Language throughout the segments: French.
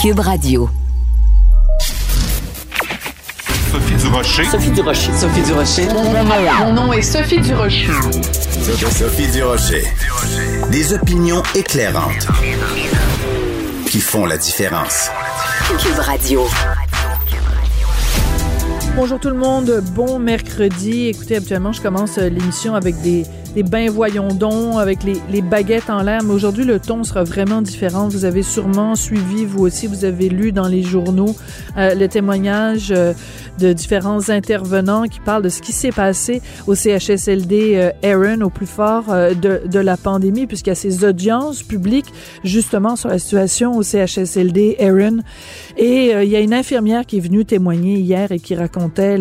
Cube Radio. Sophie Durocher. Sophie Durocher. Sophie Durocher. Mon nom est Sophie Durocher. Sophie Durocher. Des opinions éclairantes qui font la différence. Cube Radio. Bonjour tout le monde, bon mercredi. Écoutez, habituellement, je commence euh, l'émission avec des, des ben voyons donc, avec les, les baguettes en l'air, mais aujourd'hui, le ton sera vraiment différent. Vous avez sûrement suivi, vous aussi, vous avez lu dans les journaux euh, le témoignage euh, de différents intervenants qui parlent de ce qui s'est passé au CHSLD euh, Aaron au plus fort euh, de, de la pandémie, puisqu'il y a ces audiences publiques justement sur la situation au CHSLD Aaron. Et euh, il y a une infirmière qui est venue témoigner hier et qui racontait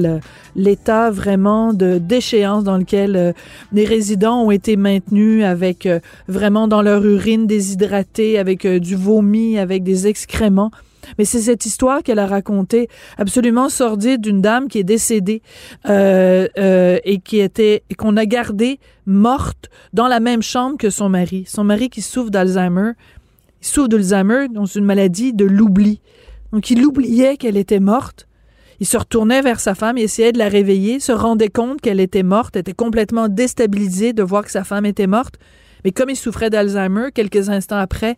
l'état vraiment de déchéance dans lequel euh, les résidents ont été maintenus avec euh, vraiment dans leur urine déshydratée, avec euh, du vomi, avec des excréments. Mais c'est cette histoire qu'elle a racontée, absolument sordide, d'une dame qui est décédée euh, euh, et qui était qu'on a gardée morte dans la même chambre que son mari. Son mari qui souffre d'Alzheimer, il souffre d'Alzheimer, dans une maladie de l'oubli. Donc il oubliait qu'elle était morte. Il se retournait vers sa femme, il essayait de la réveiller, se rendait compte qu'elle était morte, était complètement déstabilisé de voir que sa femme était morte. Mais comme il souffrait d'Alzheimer, quelques instants après,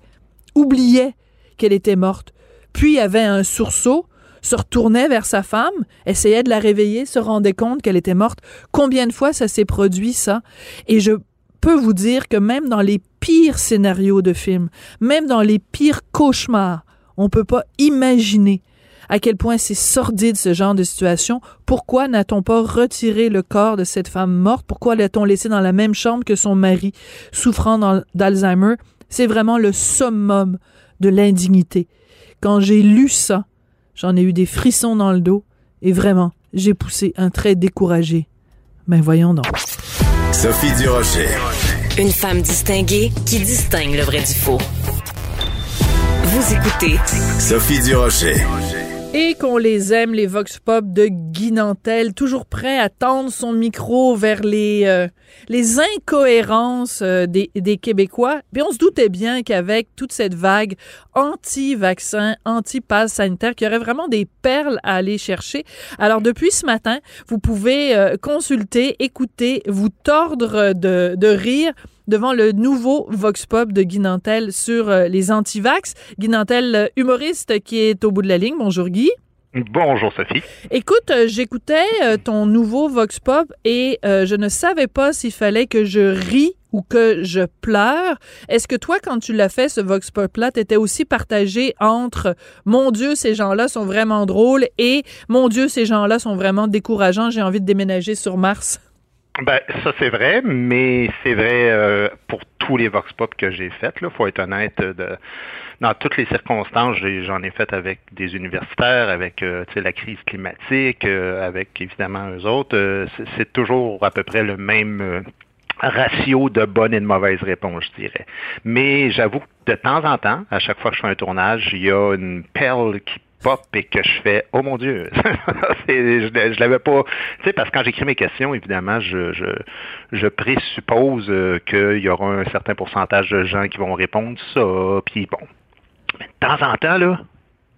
oubliait qu'elle était morte. Puis avait un sursaut, se retournait vers sa femme, essayait de la réveiller, se rendait compte qu'elle était morte. Combien de fois ça s'est produit, ça? Et je peux vous dire que même dans les pires scénarios de films, même dans les pires cauchemars, on peut pas imaginer à quel point c'est sordide ce genre de situation. Pourquoi n'a-t-on pas retiré le corps de cette femme morte? Pourquoi l'a-t-on laissé dans la même chambre que son mari souffrant d'Alzheimer? C'est vraiment le summum de l'indignité. Quand j'ai lu ça, j'en ai eu des frissons dans le dos et vraiment, j'ai poussé un trait découragé. Ben voyons donc. Sophie Durocher. Une femme distinguée qui distingue le vrai du faux. Vous écoutez Sophie Durocher. Et qu'on les aime, les Vox Pop de Guy Nantel, toujours prêt à tendre son micro vers les, euh, les incohérences euh, des, des Québécois. Puis on se doutait bien qu'avec toute cette vague anti-vaccin, anti-pass sanitaire, qu'il y aurait vraiment des perles à aller chercher. Alors depuis ce matin, vous pouvez euh, consulter, écouter, vous tordre de, de rire devant le nouveau Vox Pop de Guy Nantel sur euh, les anti-vax. Guy Nantel, euh, humoriste qui est au bout de la ligne. Bonjour Guy. Bonjour Sophie. Écoute, euh, j'écoutais ton nouveau Vox Pop et euh, je ne savais pas s'il fallait que je ris ou que je pleure. Est-ce que toi, quand tu l'as fait, ce Vox Pop-là, t'étais aussi partagé entre « Mon Dieu, ces gens-là sont vraiment drôles » et « Mon Dieu, ces gens-là sont vraiment décourageants, j'ai envie de déménager sur Mars ». Ben, ça c'est vrai, mais c'est vrai euh, pour tous les vox pop que j'ai fait. Il faut être honnête. De, dans toutes les circonstances, j'en ai, fait avec des universitaires, avec euh, la crise climatique, euh, avec évidemment eux autres. Euh, c'est- toujours à peu près le même euh, ratio de bonnes et de mauvaises réponses, je dirais. Mais j'avoue que de temps en temps, à chaque fois que je fais un tournage, il y a une perle qui pop et que je fais oh mon dieu je, je l'avais pas tu sais parce que quand j'écris mes questions évidemment je je, je présuppose euh, qu'il y aura un certain pourcentage de gens qui vont répondre ça puis bon mais de temps en temps là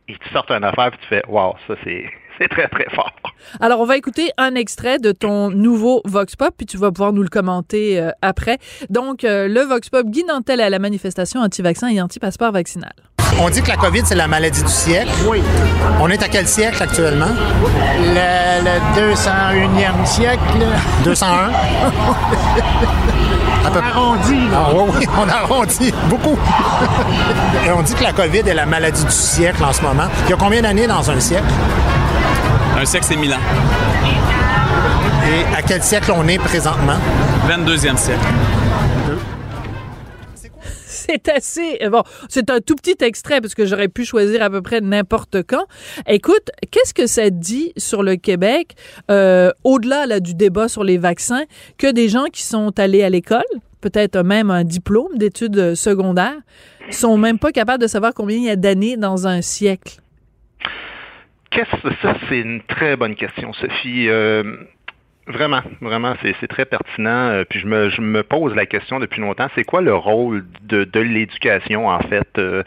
ils te sortent une affaire puis tu fais wow ça c'est c'est très très fort Alors, on va écouter un extrait de ton nouveau Vox Pop, puis tu vas pouvoir nous le commenter euh, après. Donc, euh, le Vox Pop, Guy Nantel à la manifestation anti-vaccin et anti-passeport vaccinal. On dit que la COVID, c'est la maladie du siècle. Oui. On est à quel siècle actuellement? Le, le 201e siècle. 201? On arrondit, là. Ah, oui, oui, on arrondit beaucoup. Et on dit que la COVID est la maladie du siècle en ce moment. Il y a combien d'années dans un siècle? Un siècle, c'est 1000 ans. Et à quel siècle on est présentement? 22e siècle. C'est assez. euh, Bon, c'est un tout petit extrait parce que j'aurais pu choisir à peu près n'importe quand. Écoute, qu'est-ce que ça dit sur le Québec, euh, au-delà là, du débat sur les vaccins, que des gens qui sont allés à l'école, peut-être même un diplôme d'études secondaires, sont même pas capables de savoir combien il y a d'années dans un siècle? Ça, c'est une très bonne question, Sophie. Euh, vraiment, vraiment, c'est très pertinent. Euh, Puis je me, je me pose la question depuis longtemps, c'est quoi le rôle de, de l'éducation, en fait? Euh,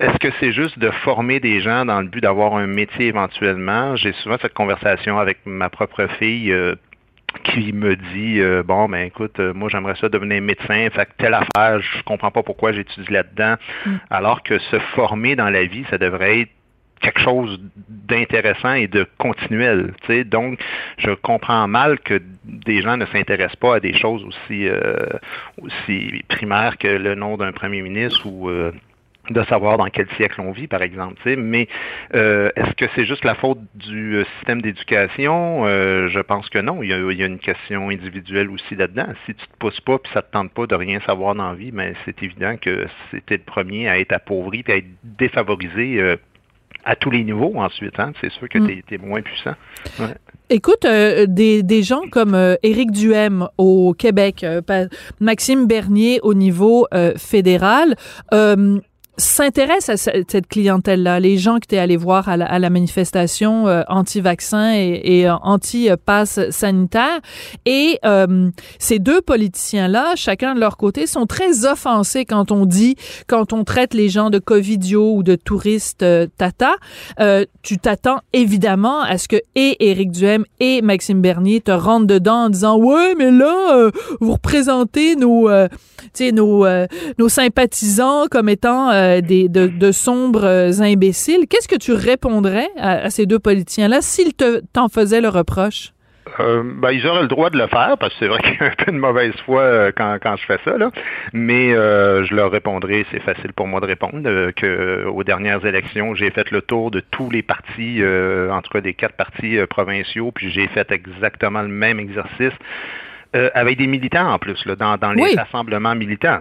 Est-ce que c'est juste de former des gens dans le but d'avoir un métier éventuellement? J'ai souvent cette conversation avec ma propre fille. euh, qui me dit euh, bon ben écoute euh, moi j'aimerais ça devenir médecin fait que telle affaire je comprends pas pourquoi j'étudie là-dedans alors que se former dans la vie ça devrait être quelque chose d'intéressant et de continuel. Donc, je comprends mal que des gens ne s'intéressent pas à des choses aussi, euh, aussi primaires que le nom d'un premier ministre ou euh, de savoir dans quel siècle on vit, par exemple. Mais euh, est-ce que c'est juste la faute du système d'éducation? Je pense que non. Il y, a, une question individuelle aussi là-dedans. Si tu te pousses pas puis ça te tente pas de rien savoir dans la vie, mais c'est évident que c'était le premier à être appauvri et à être défavorisé à tous les niveaux ensuite. Hein? C'est sûr que Mm. tu es, moins puissant. Ouais. Écoute, euh, des, des gens comme euh, Éric Duhem au Québec, euh, Maxime Bernier au niveau euh, fédéral, s'intéressent à ce- cette clientèle-là, les gens que tu es allé voir à la, manifestation euh, anti-vaccin et, euh, anti-pass sanitaire. Et euh, ces deux politiciens-là, chacun de leur côté, sont très offensés quand on dit, quand on traite les gens de covidio ou de touristes tata. Tu t'attends évidemment à ce que et Éric Duhem et Maxime Bernier te rentrent dedans en disant ouais mais là vous représentez nos nos nos sympathisants comme étant euh, des de, de sombres euh, imbéciles. Qu'est-ce que tu répondrais à, à ces deux politiciens là s'ils te t'en faisaient le reproche? Euh, ben, ils auraient le droit de le faire parce que c'est vrai qu'il y a un peu de mauvaise foi euh, quand, quand je fais ça. Là. Mais euh, je leur répondrai, c'est facile pour moi de répondre, que aux dernières élections, j'ai fait le tour de tous les partis, en tout cas des quatre partis provinciaux, puis j'ai fait exactement le même exercice euh, avec des militants en plus, là, dans, dans les Oui. rassemblements militants.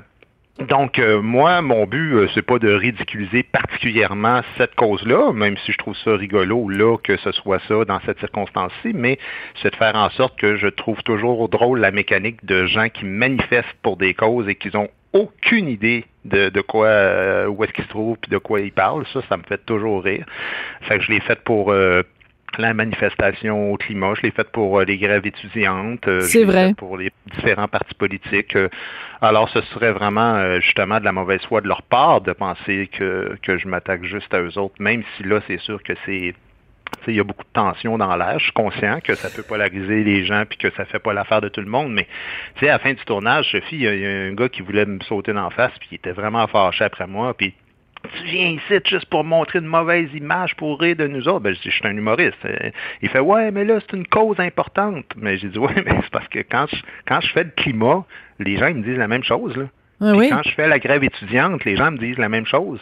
Donc, euh, moi, mon but, euh, c'est pas de ridiculiser particulièrement cette cause-là, même si je trouve ça rigolo, là, que ce soit ça dans cette circonstance-ci, mais c'est de faire en sorte que je trouve toujours drôle la mécanique de gens qui manifestent pour des causes et qui ont aucune idée de, de quoi, euh, où est-ce qu'ils se trouvent puis de quoi ils parlent. Ça, ça me fait toujours rire. Fait que je l'ai fait pour euh, la manifestation au climat, je l'ai faite pour euh, les grèves étudiantes, euh, C'est vrai. pour les différents partis politiques. euh, alors, ce serait vraiment justement de la mauvaise foi de leur part de penser que, que je m'attaque juste à eux autres, même si là, c'est sûr que c'est il y a beaucoup de tension dans l'air. Je suis conscient que ça peut polariser les gens puis que ça fait pas l'affaire de tout le monde, mais tu sais, à la fin du tournage, Sophie, il y, a- il y a un gars qui voulait me sauter dans la face puis il était vraiment fâché après moi puis tu viens ici juste pour montrer une mauvaise image pour rire de nous autres? Ben, je dis, je suis un humoriste. Euh, Il fait, ouais, mais là, c'est une cause importante. Mais j'ai dit, ouais, mais c'est parce que quand je, quand je fais le climat, les gens ils me disent la même chose. Là. Ah oui. quand je fais la grève étudiante, les gens me disent la même chose.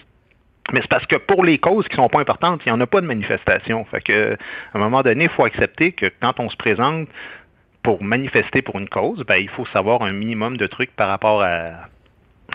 Mais c'est parce que pour les causes qui sont pas importantes, il n'y en a pas de manifestation. Fait que, à un moment donné, il faut accepter que quand on se présente pour manifester pour une cause, ben, il faut savoir un minimum de trucs par rapport à,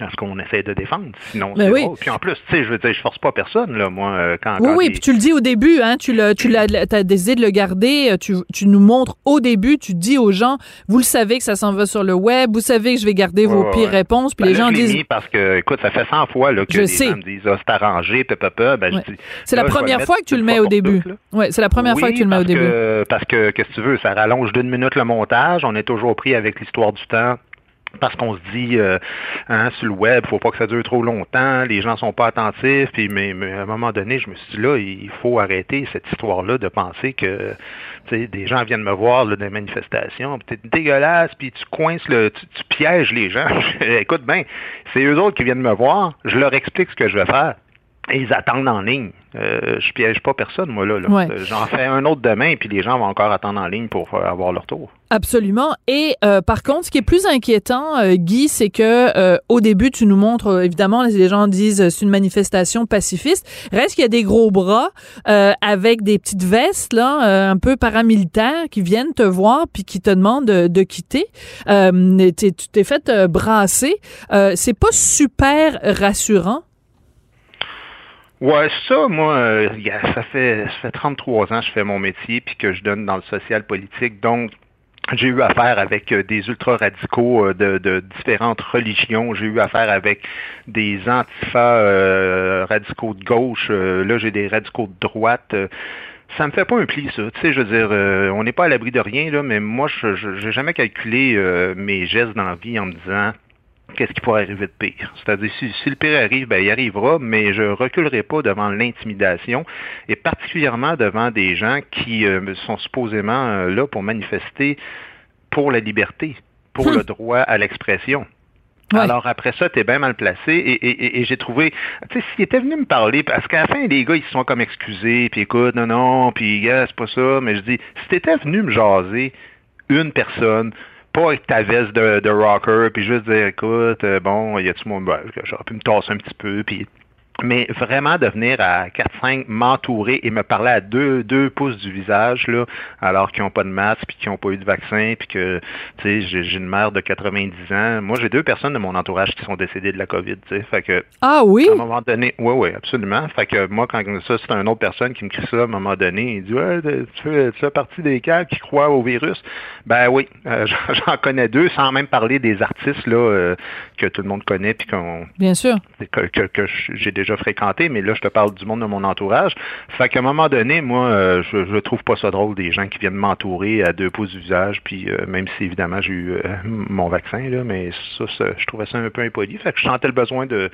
à ce qu'on essaie de défendre. Sinon, Ben c'est oui. Puis en plus, tu sais, je veux dire, je force pas personne, là, moi, euh, quand, Oui, quand oui, puis tu le dis au début, hein, tu l'as, tu l'as, t'as décidé de le garder, euh, tu, tu nous montres au début, tu dis aux gens, vous le savez que ça s'en va sur le web, vous savez que je vais garder vos Ouais, pires ouais. réponses, puis Ben les là, gens je disent, mis parce que, écoute, ça fait 100 fois là, que Je les sais. gens me disent, ah, c'est arrangé, papa, papa. Ben, Ouais. je dis, c'est la première le fois que tu le mets au début. Ouais, c'est la première fois Oui, que tu le mets au début. parce que, qu'est-ce que tu veux, ça rallonge d'une minute le montage. On est toujours pris avec l'histoire du temps parce qu'on se dit euh, hein, sur le web, faut pas que ça dure trop longtemps, les gens sont pas attentifs, puis mais, à un moment donné, je me suis dit là, il faut arrêter cette histoire-là de penser que des gens viennent me voir là, des manifestations, t'es dégueulasse, puis tu coinces le, tu, tu pièges les gens. Écoute bien, c'est eux autres qui viennent me voir, je leur explique ce que je vais faire. Et ils attendent en ligne. Euh, je piège pas personne, moi, là. Euh, j'en fais un autre demain, puis les gens vont encore attendre en ligne pour euh, avoir leur tour. Absolument. Et par contre, ce qui est plus inquiétant, Guy, c'est que au début, tu nous montres, évidemment, les gens disent c'est une manifestation pacifiste. Reste qu'il y a des gros bras avec des petites vestes, là, un peu paramilitaires, qui viennent te voir puis qui te demandent de, de quitter. tu t'es fait brasser. c'est pas super rassurant. Ouais, ça, moi, euh, ça fait ça fait 33 ans que je fais mon métier puis que je donne dans le social politique. Donc, j'ai eu affaire avec euh, des ultra-radicaux euh, de, différentes religions. J'ai eu affaire avec des antifa radicaux de gauche. là, j'ai des radicaux de droite. ça me fait pas un pli, ça. Tu sais, je veux dire, on n'est pas à l'abri de rien, là, mais moi, je n'ai jamais calculé mes gestes dans la vie en me disant qu'est-ce qui pourrait arriver de pire. C'est-à-dire, si, le pire arrive, ben, il arrivera, mais je reculerai pas devant l'intimidation, et particulièrement devant des gens qui euh, sont supposément euh, là pour manifester pour la liberté, pour le droit à l'expression. Alors après ça, tu es bien mal placé et, j'ai trouvé, tu sais, s'il était venu me parler, parce qu'à la fin, les gars, ils se sont comme excusés, puis écoute, non, non, puis gars, c'est pas ça, mais je dis, si tu étais venu me jaser, une personne, pas avec ta veste de, rocker, puis juste dire, écoute, euh, bon, y a-tu mon... Ben, j'aurais pu me tasser un petit peu, puis mais vraiment de venir à 4-5 m'entourer et me parler à deux, deux pouces du visage, là, alors qu'ils n'ont pas de masque, puis qu'ils n'ont pas eu de vaccin, puis que, tu sais, j'ai une mère de 90 ans. Moi, j'ai deux personnes de mon entourage qui sont décédées de la COVID, tu sais. Fait que. Ah oui? À un moment donné, oui, oui, absolument. Fait que moi, quand ça, c'est une autre personne qui me crie ça à un moment donné, il dit, ouais, tu fais, tu fais partie des cas qui croient au virus. Ben oui, euh, j'en connais deux, sans même parler des artistes, là, euh, que tout le monde connaît, puis qu'on. Bien sûr. Que, que, que j'ai déjà fréquenté, mais là, je te parle du monde de mon entourage. Fait qu'à un moment donné, moi, euh, je, je trouve pas ça drôle des gens qui viennent m'entourer à deux pouces du visage, puis euh, même si évidemment j'ai eu euh, mon vaccin, là, mais ça, je trouvais ça un peu impoli. Fait que je sentais le besoin de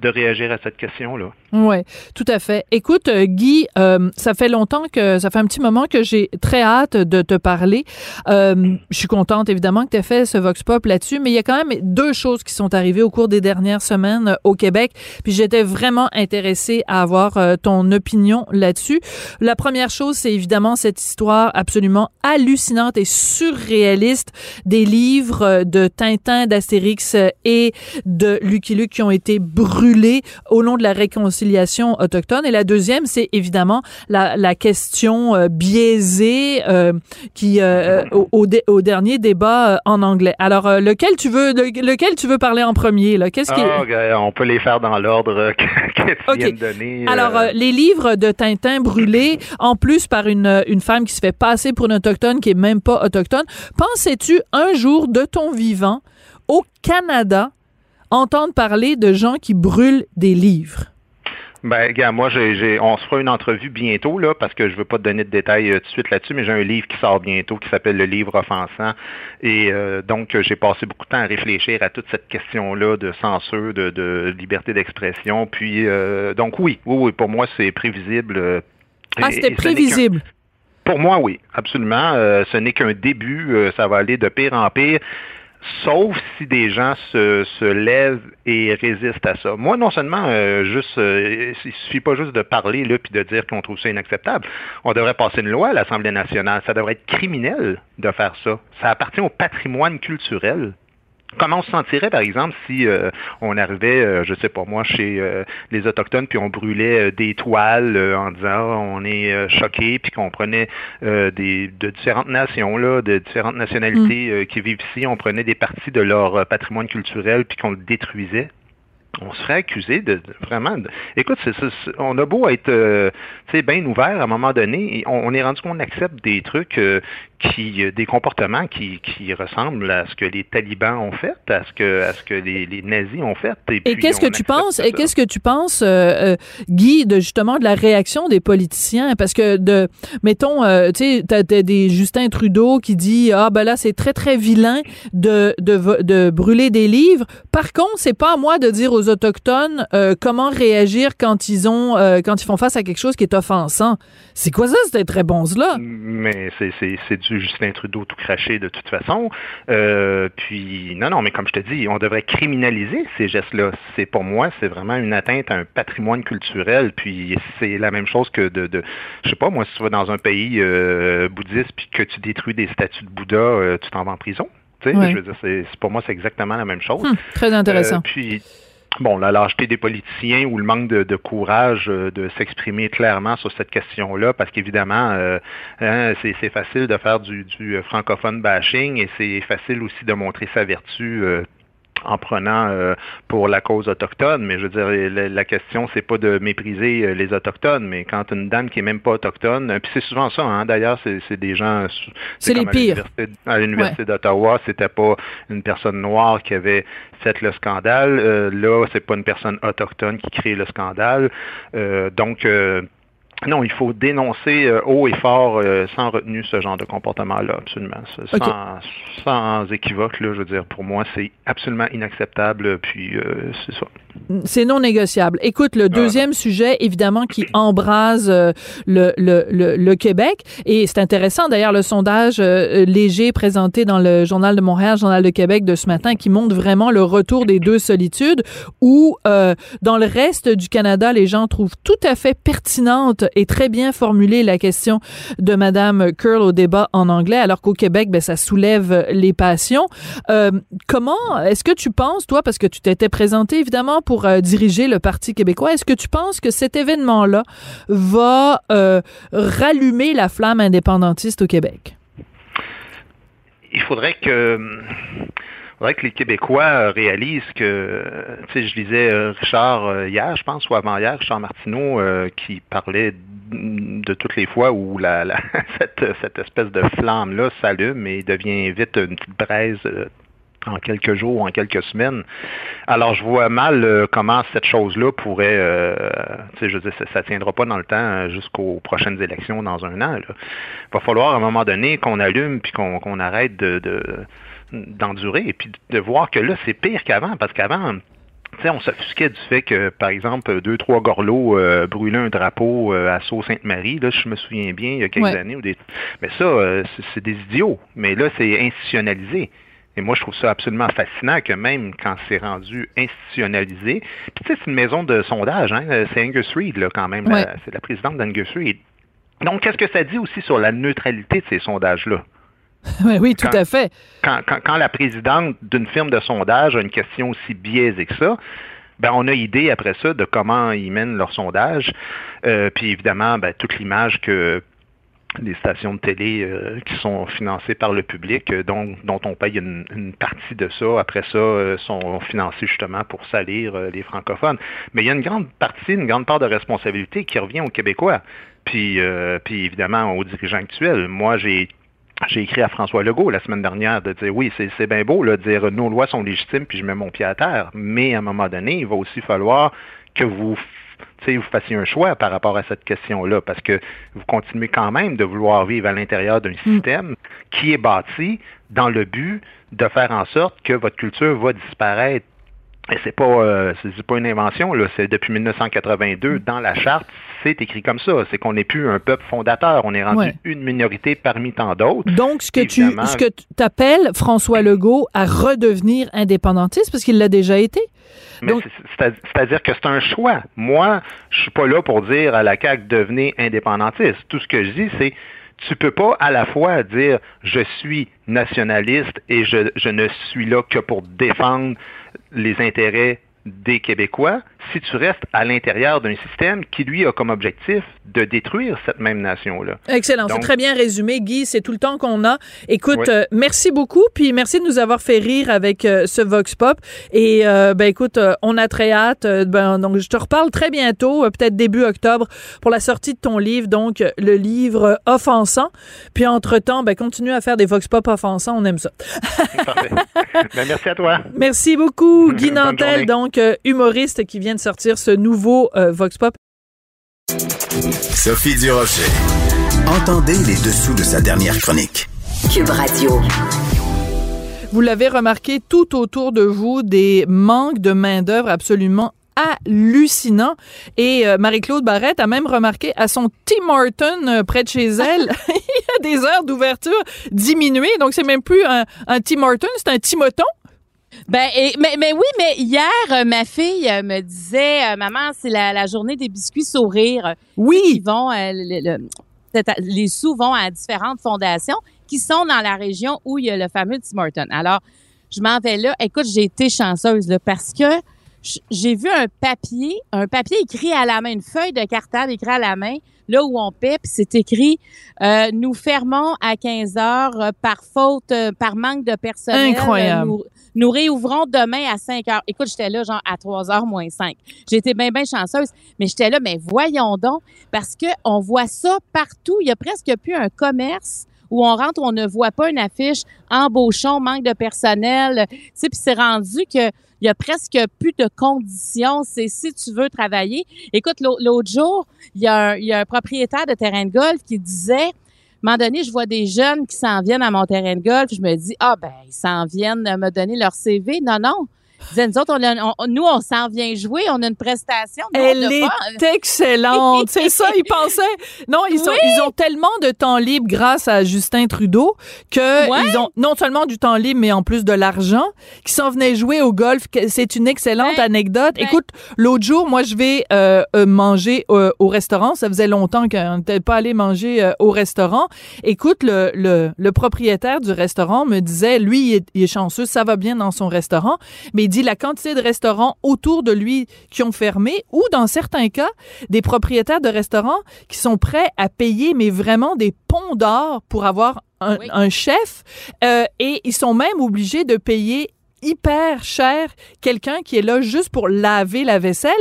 de réagir à cette question-là. Oui, tout à fait. Écoute, euh, Guy, euh, ça fait longtemps que, ça fait un petit moment que j'ai très hâte de te parler. Euh, je suis contente, évidemment, que tu aies fait ce Vox Pop là-dessus, mais il y a quand même deux choses qui sont arrivées au cours des dernières semaines au Québec, puis j'étais vraiment intéressée à avoir ton opinion là-dessus. La première chose, c'est évidemment cette histoire absolument hallucinante et surréaliste des livres de Tintin, d'Astérix et de Lucky Luke qui ont été brûlés au nom de la réconciliation autochtone. Et la deuxième, c'est évidemment la, la question euh, biaisée euh, qui euh, au, au, dernier débat en anglais. Alors lequel tu veux lequel tu veux parler en premier là? Qu'est-ce qui oh, on peut les faire dans l'ordre que, tu viens de donner. Alors les livres de Tintin brûlés en plus par une une femme qui se fait passer pour une autochtone qui est même pas autochtone. Pensais-tu un jour de ton vivant au Canada entendre parler de gens qui brûlent des livres? Ben, gars, moi, j'ai, on se fera une entrevue bientôt, là, parce que je veux pas te donner de détails euh, tout de suite là-dessus, mais j'ai un livre qui sort bientôt qui s'appelle Le livre offensant. Et euh, donc, j'ai passé beaucoup de temps à réfléchir à toute cette question-là de censure, de, liberté d'expression. Puis, euh, donc, oui, oui, oui, pour moi, c'est prévisible. ah, c'était prévisible? Pour moi, oui, absolument. ce n'est qu'un début. ça va aller de pire en pire sauf si des gens se, se, lèvent et résistent à ça. Moi, non seulement euh, juste, euh, il suffit pas juste de parler là puis de dire qu'on trouve ça inacceptable. On devrait passer une loi à l'Assemblée nationale. Ça devrait être criminel de faire ça. Ça appartient au patrimoine culturel. Comment on se sentirait, par exemple, si euh, on arrivait, euh, je sais pas moi, chez euh, les Autochtones, puis on brûlait des toiles en disant on est choqué, puis qu'on prenait des, de différentes nations, là, de différentes nationalités mm. qui vivent ici, on prenait des parties de leur patrimoine culturel, puis qu'on le détruisait? On serait accusé de, vraiment. écoute, on a beau être, bien ouvert à un moment donné, on, est rendu qu'on accepte des trucs qui euh, des comportements qui, qui ressemblent à ce que les talibans ont fait, à ce que à ce que les, les nazis ont fait. Et, qu'est-ce que tu penses Et qu'est-ce que tu penses, euh, euh, Guy, de justement de la réaction des politiciens? Parce que de mettons, euh, tu sais, t'as des Justin Trudeau qui dit ah ben là c'est très très vilain de, de de brûler des livres. Par contre, c'est pas à moi de dire aux autochtones comment réagir quand ils ont quand ils font face à quelque chose qui est offensant. C'est quoi ça, ces très bons là Mais c'est c'est du Justin Trudeau tout craché de toute façon. Euh, puis, non, non, mais comme je te dis, on devrait criminaliser ces gestes-là. C'est pour moi, c'est vraiment une atteinte à un patrimoine culturel. Puis, c'est la même chose que de, de, je sais pas, moi, si tu vas dans un pays euh, bouddhiste puis que tu détruis des statues de Bouddha, euh, tu t'en vas en prison. Tu sais, je veux dire, c'est, pour moi, c'est exactement la même chose. Hum, très intéressant. puis, bon, la lâcheté des politiciens ou le manque de, courage euh, de s'exprimer clairement sur cette question-là, parce qu'évidemment, euh, hein, c'est facile de faire du, francophone bashing et c'est facile aussi de montrer sa vertu euh, en prenant euh, pour la cause autochtone, mais je veux dire, la, la question, c'est pas de mépriser euh, les autochtones, mais quand une dame qui est même pas autochtone, puis c'est souvent ça, hein, d'ailleurs, c'est des gens... C'est les pires. À l'Université d'Ottawa, c'était pas une personne noire qui avait fait le scandale, euh, là, c'est pas une personne autochtone qui crée le scandale, donc... Non, il faut dénoncer euh, haut et fort, euh, sans retenue, ce genre de comportement-là, absolument. Sans, sans, équivoque, là, je veux dire, pour moi, c'est absolument inacceptable, puis euh, c'est ça. C'est non négociable. Écoute, le deuxième sujet, évidemment, qui embrase le, le, le, Québec, et c'est intéressant, d'ailleurs, le sondage léger présenté dans le Journal de Montréal, Journal de Québec de ce matin, qui montre vraiment le retour des deux solitudes, où, dans le reste du Canada, les gens trouvent tout à fait pertinente et très bien formulé la question de Madame Curl au débat en anglais, alors qu'au Québec, ben, ça soulève les passions. Euh, comment est-ce que tu penses, toi, parce que tu t'étais présenté évidemment pour euh, diriger le Parti québécois, est-ce que tu penses que cet événement-là va euh, rallumer la flamme indépendantiste au Québec? Il faudrait que faudrait que les Québécois euh, réalisent que, tu sais, je lisais euh, Richard euh, hier, je pense, ou avant-hier, Richard Martineau, qui parlait de toutes les fois où la, cette, cette, espèce de flamme-là s'allume et devient vite une petite braise en quelques jours, en quelques semaines. Alors, je vois mal comment cette chose-là pourrait, tu sais, je veux dire, ça, ne tiendra pas dans le temps jusqu'aux prochaines élections dans un an. Il va falloir à un moment donné qu'on allume puis qu'on arrête de d'endurer et puis de voir que là, c'est pire qu'avant, parce qu'avant, on s'offusquait du fait que, par exemple, deux, trois gorlots euh, brûlaient un drapeau euh, à Sault-Sainte-Marie. Là, je me souviens bien, il y a quelques années. Ou des... Mais ça, euh, c'est des idiots. Mais là, c'est institutionnalisé. Et moi, je trouve ça absolument fascinant que même quand c'est rendu institutionnalisé, puis tu sais, c'est une maison de sondage, hein, c'est Angus Reid, là, quand même, c'est la présidente d'Angus Reid. Donc, qu'est-ce que ça dit aussi sur la neutralité de ces sondages-là? oui, tout à fait. Quand, la présidente d'une firme de sondage a une question aussi biaisée que ça, ben, on a idée après ça de comment ils mènent leur sondage. Euh, puis évidemment, ben, toute l'image que les stations de télé euh, qui sont financées par le public, euh, dont, dont, on paye une, partie de ça, après ça, sont financées justement pour salir les francophones. Mais il y a une grande partie, une grande part de responsabilité qui revient aux Québécois. Puis, puis évidemment aux dirigeants actuels. Moi, j'ai j'ai écrit à François Legault la semaine dernière de dire oui, c'est bien beau de dire nos lois sont légitimes puis je mets mon pied à terre, mais à un moment donné, il va aussi falloir que vous vous fassiez un choix par rapport à cette question-là, parce que vous continuez quand même de vouloir vivre à l'intérieur d'un mm. système qui est bâti dans le but de faire en sorte que votre culture va disparaître. Et c'est pas euh, c'est pas une invention, là, c'est depuis 1982 mm. dans la charte, c'est écrit comme ça. C'est qu'on n'est plus un peuple fondateur. On est rendu une minorité parmi tant d'autres. Donc, ce que tu ce que appelles François Legault à redevenir indépendantiste, parce qu'il l'a déjà été. C'est-à-dire que c'est un choix. Moi, je suis pas là pour dire à la CAQ devenez indépendantiste. Tout ce que je dis, c'est tu peux pas à la fois dire je suis nationaliste et je, je ne suis là que pour défendre les intérêts des Québécois si tu restes à l'intérieur d'un système qui, lui, a comme objectif de détruire cette même nation-là. Excellent, c'est très bien résumé, Guy. C'est tout le temps qu'on a. Écoute, Oui. euh, merci beaucoup, puis merci de nous avoir fait rire avec euh, ce Vox Pop. Et euh, ben écoute, euh, on a très hâte. Ben, donc je te reparle très bientôt, peut-être début octobre, pour la sortie de ton livre, donc le livre offensant. Puis entre temps, ben continue à faire des Vox Pop offensants, on aime ça. Parfait. Ben, merci à toi. Merci beaucoup, Guy Nantel, donc humoriste qui vient de sortir ce nouveau euh, Vox Pop. Sophie Durocher. Entendez les dessous de sa dernière chronique. Cube Radio. Vous l'avez remarqué tout autour de vous, des manques de main-d'œuvre absolument hallucinants. Et euh, Marie-Claude Barrette a même remarqué à son Tim Horton euh, près de chez elle, il y a des heures d'ouverture diminuées. Donc, c'est même plus un, un Tim Horton, c'est un Timoton. Ben, et- mais, mais oui, mais hier, euh, ma fille euh, me disait, euh, maman, c'est la, la journée des biscuits sourires. Oui. Ils vont, le- le- peut-être, les sous vont à différentes fondations qui sont dans la région où il y a le fameux Tim Hortons. Alors, je m'en vais là. Écoute, j'ai été chanceuse là, parce que j'ai vu un papier, un papier écrit à la main, une feuille de cartable écrit à la main, là où on paie, puis c'est écrit euh, Nous fermons à 15 heures par faute, par manque de personnel. Incroyable. Nous, nous réouvrons demain à 5 heures. Écoute, j'étais là genre à 3 heures moins 5. J'ai été bien, bien chanceuse. Mais j'étais là, mais voyons donc, parce que on voit ça partout. Il y a presque plus un commerce où on rentre, on ne voit pas une affiche embauchons, manque de personnel. Tu sais, puis c'est rendu que il y a presque plus de conditions. C'est si tu veux travailler. Écoute, l'au- l'autre jour, il y, a un, propriétaire de terrain de golf qui disait, un moment donné, je vois des jeunes qui s'en viennent à mon terrain de golf. Je me dis, ah ben, ils s'en viennent me donner leur CV. Non, non. Disait, nous autres, on a- on- nous, on s'en vient jouer. On a une prestation. Nous, Elle est pas- excellente. C'est ça, ils pensaient. Non, ils, sont, Oui. ils ont tellement de temps libre grâce à Justin Trudeau que Ouais. ils ont non seulement du temps libre, mais en plus de l'argent, qui s'en venaient jouer au golf. C'est une excellente anecdote. Écoute, l'autre jour, moi, je vais euh, euh, manger euh, au restaurant. Ça faisait longtemps qu'on n'était pas allé manger euh, au restaurant. Écoute, le, le, le propriétaire du restaurant me disait, lui, il est, il est chanceux, ça va bien dans son restaurant, mais dit la quantité de restaurants autour de lui qui ont fermé ou dans certains cas, des propriétaires de restaurants qui sont prêts à payer, mais vraiment des ponts d'or pour avoir un, Oui. un chef euh, et ils sont même obligés de payer hyper cher quelqu'un qui est là juste pour laver la vaisselle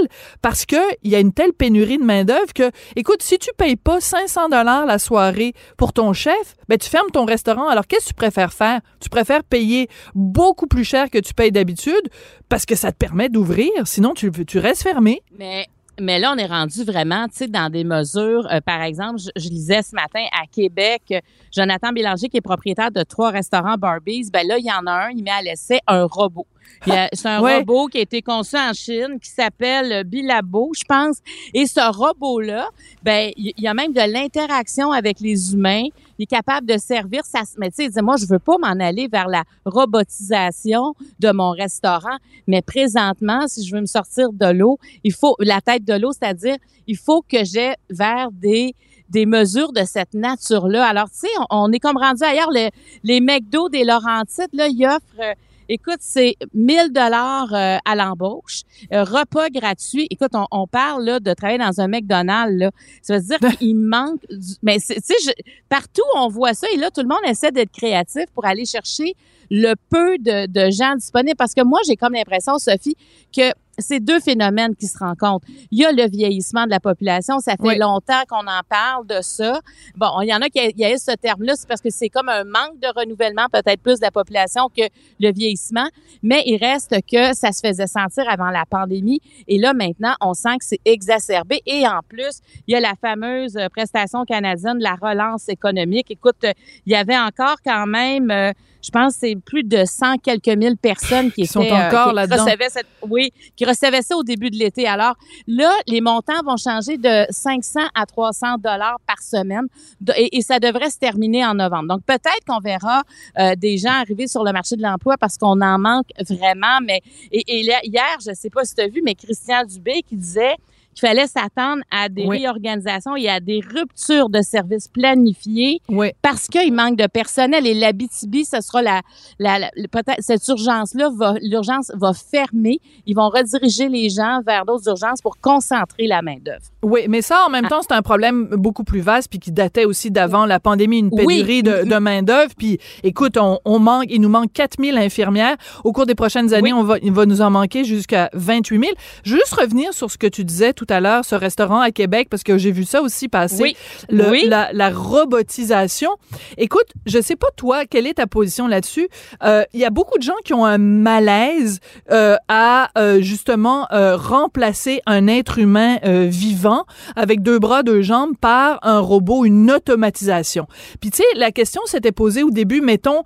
parce que il y a une telle pénurie de main d'œuvre que écoute si tu payes pas 500 dollars la soirée pour ton chef ben tu fermes ton restaurant. Alors qu'est-ce que tu préfères faire? Tu préfères payer beaucoup plus cher que tu payes d'habitude parce que ça te permet d'ouvrir? Sinon tu tu restes fermé. Mais, mais là, on est rendu vraiment, tu sais, dans des mesures. euh, par exemple, je, je lisais ce matin à Québec, euh, Jonathan Bélanger, qui est propriétaire de trois restaurants Barbies, ben là, il y en a un, il met à l'essai un robot. C'est un Ouais. robot qui a été conçu en Chine, qui s'appelle euh, Bilabo, je pense. Et ce robot-là, ben, il y a même de l'interaction avec les humains. Il est capable de servir. Se- mais tu sais, moi, je veux pas m'en aller vers la robotisation de mon restaurant. Mais présentement, si je veux me sortir de l'eau, il faut la tête de l'eau, c'est-à-dire il faut que j'ai vers des des mesures de cette nature-là. Alors, tu sais, on, on est comme rendu ailleurs. Le- les McDo des Laurentides, là, ils offrent, euh, écoute, c'est 1000 dollars euh, à l'embauche, euh, repas gratuit. Écoute, on, on parle là, de travailler dans un McDonald's. Là. Ça veut dire qu'il manque... Du, mais, c'est- tu sais, je- partout, on voit ça. Et là, tout le monde essaie d'être créatif pour aller chercher le peu de, de gens disponibles. Parce que moi, j'ai comme l'impression, Sophie, que c'est deux phénomènes qui se rencontrent. Il y a le vieillissement de la population. Ça fait Oui. longtemps qu'on en parle de ça. Bon, il y en a qui a ce terme-là, c'est parce que c'est comme un manque de renouvellement, peut-être plus de la population que le vieillissement. Mais il reste que ça se faisait sentir avant la pandémie. Et là, maintenant, on sent que c'est exacerbé. Et en plus, il y a la fameuse euh, prestation canadienne de la relance économique. Écoute, euh, il y avait encore quand même, euh, je pense, c'est plus de 100 quelques mille personnes qui, Qui sont étaient, euh, encore qui là-dedans. recevaient cette, oui, qui ça au début de l'été. Alors là, les montants vont changer de 500 à 300 dollars par semaine et, ça devrait se terminer en novembre. Donc peut-être qu'on verra euh, des gens arriver sur le marché de l'emploi parce qu'on en manque vraiment. Mais et, hier, je sais pas si tu as vu, mais Christian Dubé qui disait qu'il fallait s'attendre à des Oui. réorganisations et à des ruptures de services planifiés Oui. parce qu'il manque de personnel. Et l'Abitibi, ce sera la, la, la- peut-être cette urgence-là va, l'urgence va fermer. Ils vont rediriger les gens vers d'autres urgences pour concentrer la main-d'œuvre. Oui, mais ça, en même temps, c'est un problème beaucoup plus vaste puis qui datait aussi d'avant la pandémie, une Oui. pénurie de, de main-d'œuvre. Puis, écoute, on, on manque, il nous manque 4000 infirmières. Au cours des prochaines années, on va, il va nous en manquer jusqu'à 28 000. Je veux juste revenir sur ce que tu disais tout à l'heure, ce restaurant à Québec, parce que j'ai vu ça aussi passer. Oui. Le- Oui. la, la robotisation. Écoute, je sais pas toi, quelle est ta position là-dessus? Euh, Il y a beaucoup de gens qui ont un malaise euh, à euh, justement remplacer un être humain vivant avec deux bras, deux jambes par un robot, une automatisation. Puis tu sais, la question s'était posée au début, mettons,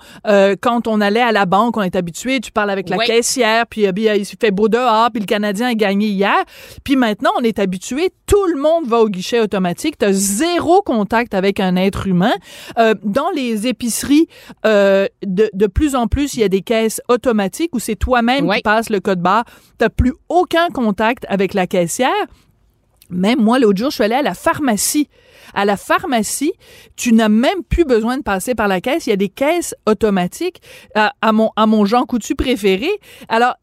quand on allait à la banque, on est habitué, tu parles avec la Oui. caissière, puis il fait beau dehors, puis le Canadien a gagné hier. Puis maintenant, on est habitué, tout le monde va au guichet automatique, tu as zéro contact avec un être humain. Euh, dans les épiceries, euh, de, de plus en plus, il y a des caisses automatiques où c'est toi-même qui passes le code barre. Tu plus aucun contact avec la caissière. Même moi, l'autre jour, je suis allée à la pharmacie. À la pharmacie, tu n'as même plus besoin de passer par la caisse. Il y a des caisses automatiques à, à mon, à mon Jean Coutu préféré. Alors,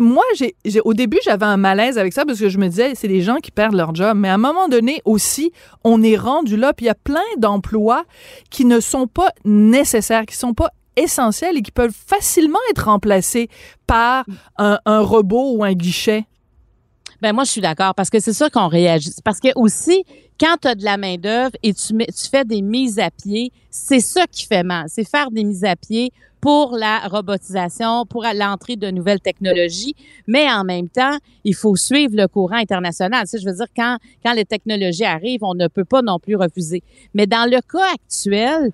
moi, j'ai, j'ai- au début, j'avais un malaise avec ça parce que je me disais, c'est des gens qui perdent leur job. Mais à un moment donné aussi, on est rendu là. Puis il y a plein d'emplois qui ne sont pas nécessaires, qui sont pas essentiels et qui peuvent facilement être remplacés par un, un robot ou un guichet. Ben moi, je suis d'accord parce que c'est sûr qu'on réagit. Parce que aussi, quand tu as de la main-d'œuvre et tu, tu fais des mises à pied, c'est ça qui fait mal. C'est faire des mises à pied pour la robotisation, pour l'entrée de nouvelles technologies. Mais en même temps, il faut suivre le courant international. Tu sais, je veux dire, quand, quand les technologies arrivent, on ne peut pas non plus refuser. Mais dans le cas actuel,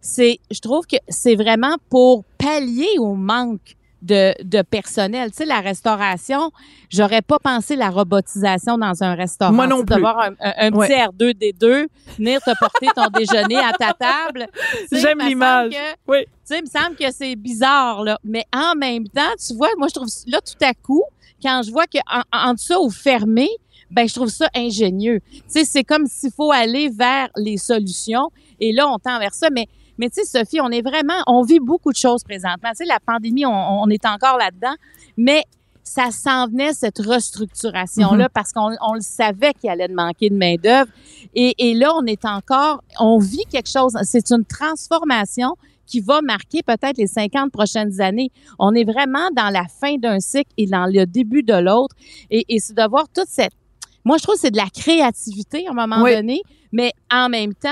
c'est, je trouve que c'est vraiment pour pallier au manque de, de personnel. Tu sais, la restauration, j'aurais pas pensé la robotisation dans un restaurant. Moi non plus. D'avoir un, un- un Ouais. petit R2D2, venir te porter ton déjeuner à ta table. Tu sais, J'aime l'image. Oui. tu sais, il me semble que c'est bizarre, là. Mais en même temps, tu vois, moi, je trouve, là, tout à coup, quand je vois qu'en en ça ou fermé, ben, je trouve ça ingénieux. Tu sais, c'est comme s'il faut aller vers les solutions. Et là, on tend vers ça. Mais, mais tu sais, Sophie, on est vraiment, on vit beaucoup de choses présentement. Tu sais, la pandémie, on, on est encore là-dedans. Mais ça s'en venait, cette restructuration-là, parce qu'on on le savait qu'il allait manquer de main-d'œuvre. Et, et là, on est encore, on vit quelque chose. C'est une transformation qui va marquer peut-être les 50 prochaines années. On est vraiment dans la fin d'un cycle et dans le début de l'autre. Et, et c'est de voir toute cette... Moi, je trouve que c'est de la créativité à un moment Oui. donné, mais en même temps,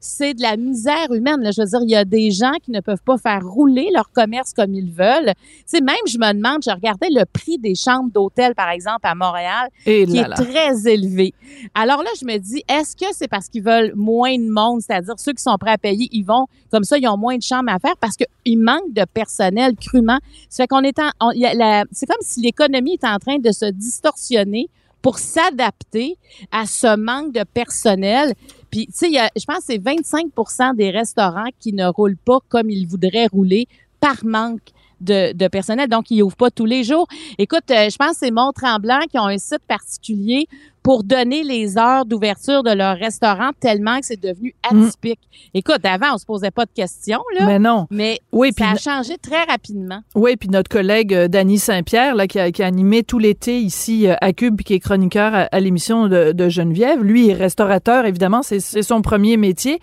c'est de la misère humaine. là. Je veux dire, il y a des gens qui ne peuvent pas faire rouler leur commerce comme ils veulent. Tu sais, même, je me demande, je regardais le prix des chambres d'hôtel, par exemple, à Montréal, Et qui là, est là. très élevé. Alors là, je me dis, est-ce que c'est parce qu'ils veulent moins de monde, c'est-à-dire ceux qui sont prêts à payer, ils vont, comme ça, ils ont moins de chambres à faire parce qu'il manque de personnel crûment. Ça fait qu'on est en, on- il y a la- c'est comme si l'économie est en train de se distorsionner pour s'adapter à ce manque de personnel. Puis, tu sais, je pense que c'est 25% des restaurants qui ne roulent pas comme ils voudraient rouler par manque de, de personnel. Donc, ils ouvrent pas tous les jours. Écoute, euh, je pense que c'est Mont-Tremblant qui ont un site particulier pour donner les heures d'ouverture de leur restaurant tellement que c'est devenu atypique. Écoute, avant, on se posait pas de questions, là. Mais non. Mais Oui, ça a changé très rapidement. Oui, puis notre collègue euh, Dany Saint-Pierre, là, qui a, qui a animé tout l'été ici euh, à Cube, qui est chroniqueur à, à l'émission de, de Geneviève, lui est restaurateur, évidemment, c'est son premier métier.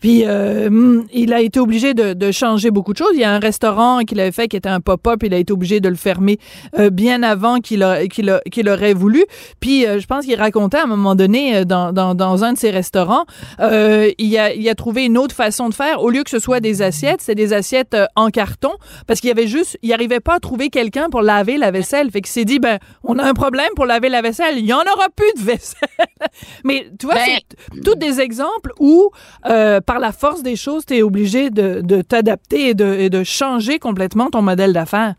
Puis euh, hum, il a été obligé de, de changer beaucoup de choses. Il y a un restaurant qu'il avait fait qui était un pop-up, il a été obligé de le fermer euh, bien avant qu'il qu'il a- qu'il aurait voulu. Puis euh, je pense qu'il racontait à un moment donné euh, dans, dans, dans un de ses restaurants, euh, il, a, il a trouvé une autre façon de faire. Au lieu que ce soit des assiettes, c'est des assiettes euh, en carton parce qu'il y avait juste, il arrivait pas à trouver quelqu'un pour laver la vaisselle. Fait qu'il s'est dit, ben, on a un problème pour laver la vaisselle. Il y en aura plus de vaisselle. Mais tu vois, Ben- c'est tous des exemples où, euh, par la force des choses, tu es obligé de, de t'adapter et de, et de changer complètement ton modèle d'affaires.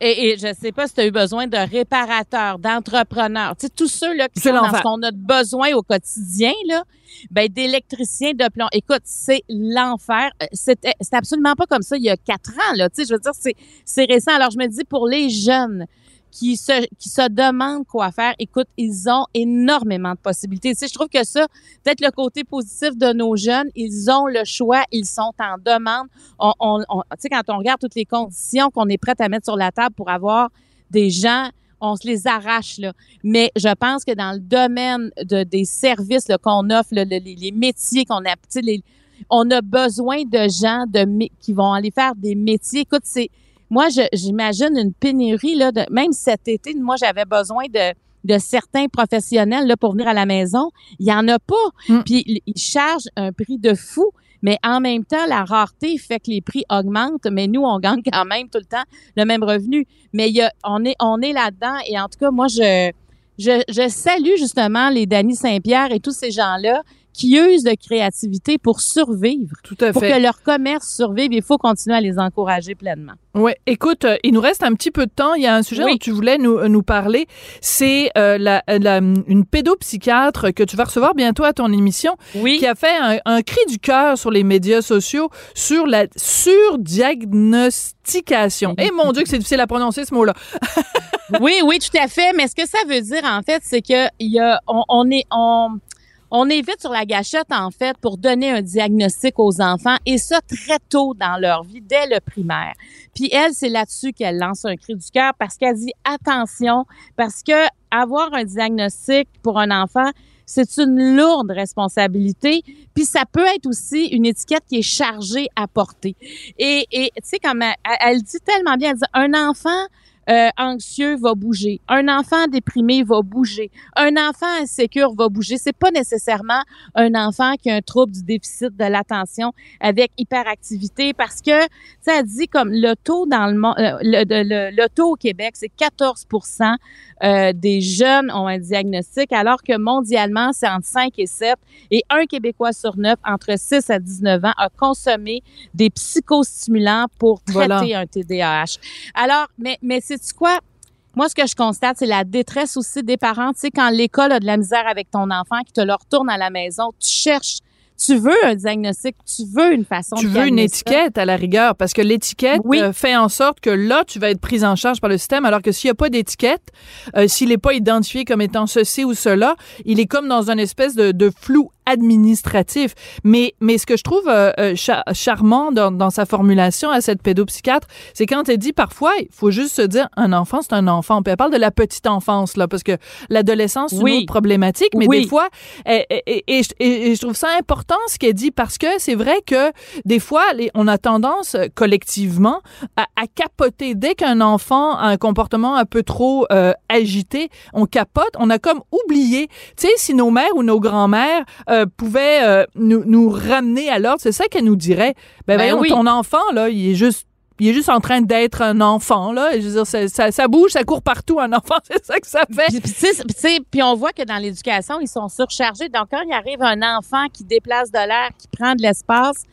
Et, et je sais pas si tu as eu besoin de réparateurs, d'entrepreneurs, tu sais, tous ceux là qui sont dans ce qu'on a besoin au quotidien, là, ben, d'électriciens, de plomb. Écoute, c'est l'enfer. Euh, C'était, c'est absolument pas comme ça il y a quatre ans, là. Tu sais, je veux dire, c'est, c'est récent. Alors, je me dis, pour les jeunes qui se, qui se demandent quoi faire, écoute, ils ont énormément de possibilités. Tu sais, je trouve que ça, peut-être le côté positif de nos jeunes, ils ont le choix, ils sont en demande. On, on, tu sais, quand on regarde toutes les conditions qu'on est prêt à mettre sur la table pour avoir des gens on se les arrache là. Mais je pense que dans le domaine de, des services qu'on offre, les, métiers qu'on a, les, on a besoin de gens de, qui vont aller faire des métiers. Écoute, c'est moi, j'imagine une pénurie, là, de, même cet été, moi, j'avais besoin de, de certains professionnels là, pour venir à la maison. Il n'y en a pas. Mm. Puis, ils chargent un prix de fou. Mais en même temps, la rareté fait que les prix augmentent, mais nous, on gagne quand même tout le temps le même revenu. Mais il y a, on est, on est là-dedans. Et en tout cas, moi, je, je, je salue justement les Dany Saint-Pierre et tous ces gens-là qui usent de créativité pour survivre. Tout à fait. Pour que leur commerce survive, il faut continuer à les encourager pleinement. Oui, écoute, euh, il nous reste un petit peu de temps. Il y a un sujet dont tu voulais nous, euh, nous parler. C'est euh, la, la, une pédopsychiatre que tu vas recevoir bientôt à ton émission oui. qui a fait un, un cri du cœur sur les médias sociaux sur la surdiagnostication. Et eh, mon Dieu que c'est difficile à prononcer ce mot-là. oui, oui, tout à fait. Mais ce que ça veut dire, en fait, c'est que il y a, on, on est... On, on évite sur la gâchette, en fait, pour donner un diagnostic aux enfants, et ça très tôt dans leur vie, dès le primaire. Puis elle, c'est là-dessus qu'elle lance un cri du cœur parce qu'elle dit attention, parce que avoir un diagnostic pour un enfant, c'est une lourde responsabilité. Puis ça peut être aussi une étiquette qui est chargée à porter. Et tu sais, comme elle, elle, dit tellement bien, elle dit un enfant euh, anxieux va bouger. Un enfant déprimé va bouger. Un enfant insécure va bouger. C'est pas nécessairement un enfant qui a un trouble du déficit de l'attention avec hyperactivité parce que ça dit comme le taux dans le monde, euh, le, le, taux au Québec, c'est 14% euh, des jeunes ont un diagnostic alors que mondialement, c'est entre 5 et 7 et un Québécois sur neuf entre 6 à 19 ans a consommé des psychostimulants pour traiter un TDAH. Alors, mais, mais c'est c'est quoi? Moi, ce que je constate, c'est la détresse aussi des parents. Tu sais, quand l'école a de la misère avec ton enfant, qui te le retourne à la maison, tu cherches tu veux un diagnostic, tu veux une façon tu veux une étiquette à la rigueur parce que l'étiquette euh, fait en sorte que là tu vas être prise en charge par le système alors que s'il n'y a pas d'étiquette, euh, s'il n'est pas identifié comme étant ceci ou cela, il est comme dans une espèce de, de flou administratif. Mais, mais ce que je trouve euh, euh, charmant dans, dans, sa formulation à cette pédopsychiatre, c'est quand elle dit parfois, il faut juste se dire, un enfant, c'est un enfant. Puis elle parle de la petite enfance, là, parce que l'adolescence, c'est une autre problématique, mais des fois, et, et, et, je trouve ça important ce qu'elle dit, parce que c'est vrai que des fois, les, on a tendance euh, collectivement à, à capoter. Dès qu'un enfant a un comportement un peu trop euh, agité, on capote, on a comme oublié. Tu sais, si nos mères ou nos grands-mères euh, pouvait euh, nous, nous, ramener à l'ordre, c'est ça qu'elle nous dirait. Ben, ben voyons, ton enfant, là, il est juste il est juste en train d'être un enfant là. Je veux dire, ça, ça, bouge, ça court partout un enfant, c'est ça que ça fait. Puis, puis on voit que dans l'éducation, ils sont surchargés. Donc quand il arrive un enfant qui déplace de l'air, qui prend de l'espace,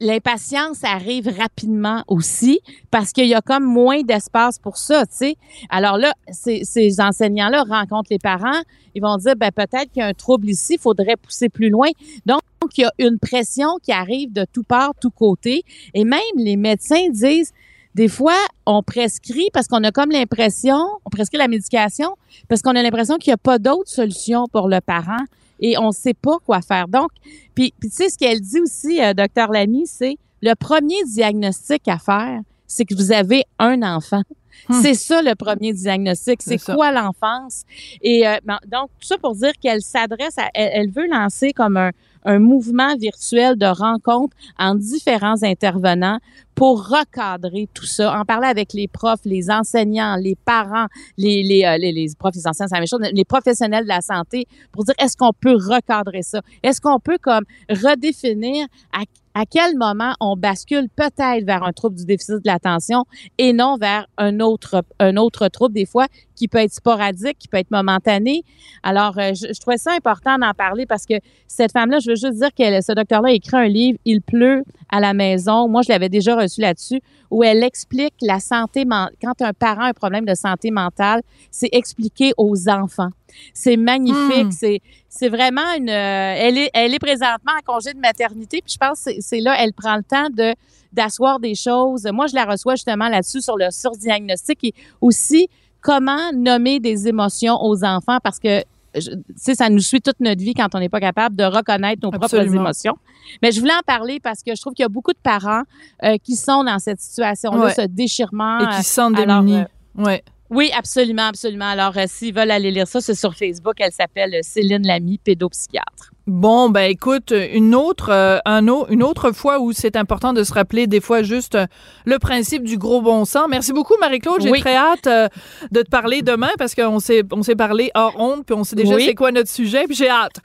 l'impatience arrive rapidement aussi parce qu'il y a comme moins d'espace pour ça, tu sais. Alors là, ces, enseignants-là rencontrent les parents, ils vont dire, ben peut-être qu'il y a un trouble ici, il faudrait pousser plus loin. Donc, il y a une pression qui arrive de tout part, tout côté. Et même les médecins disent, des fois, on prescrit parce qu'on a comme l'impression, on prescrit la médication parce qu'on a l'impression qu'il n'y a pas d'autre solution pour le parent et on ne sait pas quoi faire. Donc, puis, tu sais, ce qu'elle dit aussi, euh, docteur Lamy, c'est le premier diagnostic à faire, c'est que vous avez un enfant. Hmm. C'est ça le premier diagnostic. C'est quoi l'enfance? Et euh, ben, donc, tout ça pour dire qu'elle s'adresse à, elle, veut lancer comme un, un mouvement virtuel de rencontre en différents intervenants pour recadrer tout ça, en parler avec les profs, les enseignants, les parents, les, les, euh, les, profs, les enseignants, c'est la les professionnels de la santé, pour dire est-ce qu'on peut recadrer ça? Est-ce qu'on peut comme redéfinir à à quel moment on bascule peut-être vers un trouble du déficit de l'attention et non vers un autre un autre trouble des fois qui peut être sporadique, qui peut être momentané. Alors euh, je, je, trouvais ça important d'en parler parce que cette femme-là, je veux juste dire que ce docteur-là écrit un livre Il pleut à la maison. Moi, je l'avais déjà reçu là-dessus où elle explique la santé quand un parent a un problème de santé mentale, c'est expliqué aux enfants. C'est magnifique. C'est, c'est vraiment une. Euh, elle est, elle est présentement en congé de maternité. Puis je pense que c'est, là, elle prend le temps de d'asseoir des choses. Moi, je la reçois justement là-dessus sur le surdiagnostic et aussi comment nommer des émotions aux enfants? Parce que tu sais, ça nous suit toute notre vie quand on n'est pas capable de reconnaître nos propres émotions. Mais je voulais en parler parce que je trouve qu'il y a beaucoup de parents euh, qui sont dans cette situation-là, Ouais. ce déchirement. Et qui se sentent démunis. euh, ouais. oui, absolument, absolument. Alors, euh, s'ils veulent aller lire ça, c'est sur Facebook. Elle s'appelle Céline Lamy, pédopsychiatre. Bon, ben écoute, une autre, euh, un au- une autre fois où c'est important de se rappeler des fois juste euh, le principe du gros bon sens. Merci beaucoup, Marie-Claude. J'ai Oui. très hâte euh, de te parler demain parce qu'on s'est, on s'est parlé hors honte, puis on sait déjà Oui. c'est quoi notre sujet, puis j'ai hâte.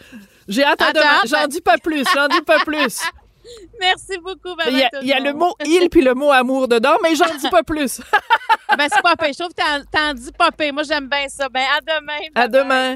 J'ai hâte à demain. J'en dis pas plus, j'en dis pas plus. Merci beaucoup, Il y a, il y a le mot il puis le mot amour dedans, mais j'en dis pas plus. Ben, c'est pas pire. Je trouve que t'en- t'en dis pas pire. Moi, j'aime bien ça. Ben, à demain. À demain.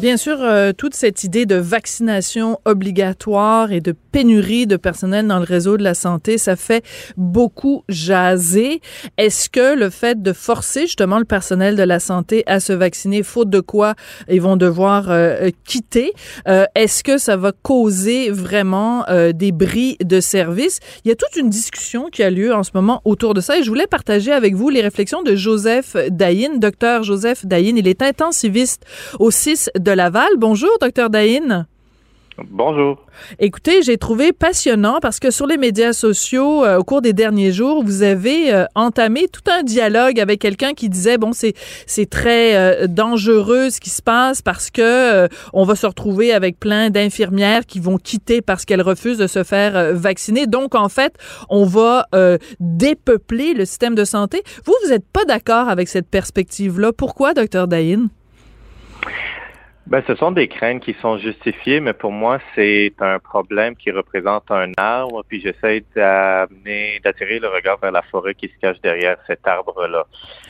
Bien sûr, euh, toute cette idée de vaccination obligatoire et de pénurie de personnel dans le réseau de la santé, ça fait beaucoup jaser. Est-ce que le fait de forcer justement le personnel de la santé à se vacciner, faute de quoi ils vont devoir euh, quitter, euh, est-ce que ça va causer vraiment euh, des bris de service? Il y a toute une discussion qui a lieu en ce moment autour de ça et je voulais partager avec vous les réflexions de Joseph Dayin, docteur Joseph Dayin. Il est intensiviste au 6 de Laval. Bonjour, docteur Dayin. Bonjour. Écoutez, j'ai trouvé passionnant parce que sur les médias sociaux, euh, au cours des derniers jours, vous avez euh, entamé tout un dialogue avec quelqu'un qui disait bon, c'est c'est très euh, dangereux ce qui se passe parce que on va se retrouver avec plein d'infirmières qui vont quitter parce qu'elles refusent de se faire vacciner. Donc en fait, on va dépeupler le système de santé. Vous, vous n'êtes pas d'accord avec cette perspective-là. Pourquoi, docteur Dayin? Ben, ce sont des craintes qui sont justifiées, mais pour moi, c'est un problème qui représente un arbre, puis j'essaie d'amener, d'attirer le regard vers la forêt qui se cache derrière cet arbre-là.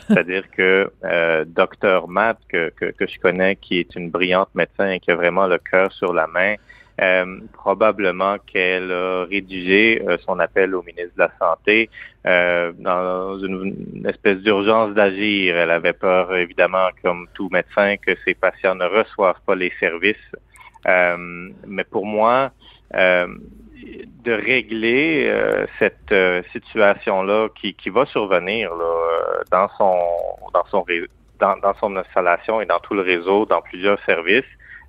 C'est-à-dire que euh, Dr Matt, que, que, que je connais, qui est une brillante médecin et qui a vraiment le cœur sur la main, euh, probablement qu'elle a rédigé euh, son appel au ministre de la Santé euh, dans une, espèce d'urgence d'agir. Elle avait peur, évidemment, comme tout médecin, que ses patients ne reçoivent pas les services. Mais pour moi, de régler cette situation-là qui, va survenir dans son dans son dans son installation et dans tout le réseau, dans plusieurs services,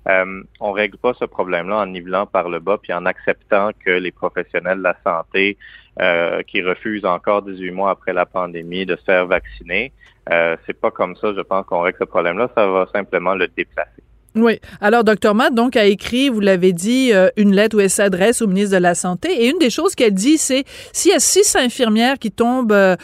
euh, on règle pas ce problème-là en nivelant par le bas puis en acceptant que les professionnels de la santé euh, qui refusent encore 18 mois après la pandémie de se faire vacciner, euh, c'est pas comme ça, je pense qu'on règle ce problème-là, ça va simplement le déplacer. Oui. Alors, Dr Matt, donc, a écrit, vous l'avez dit, euh, une lettre où elle s'adresse au ministre de la Santé. Et une des choses qu'elle dit, c'est s'il y a six infirmières qui tombent euh,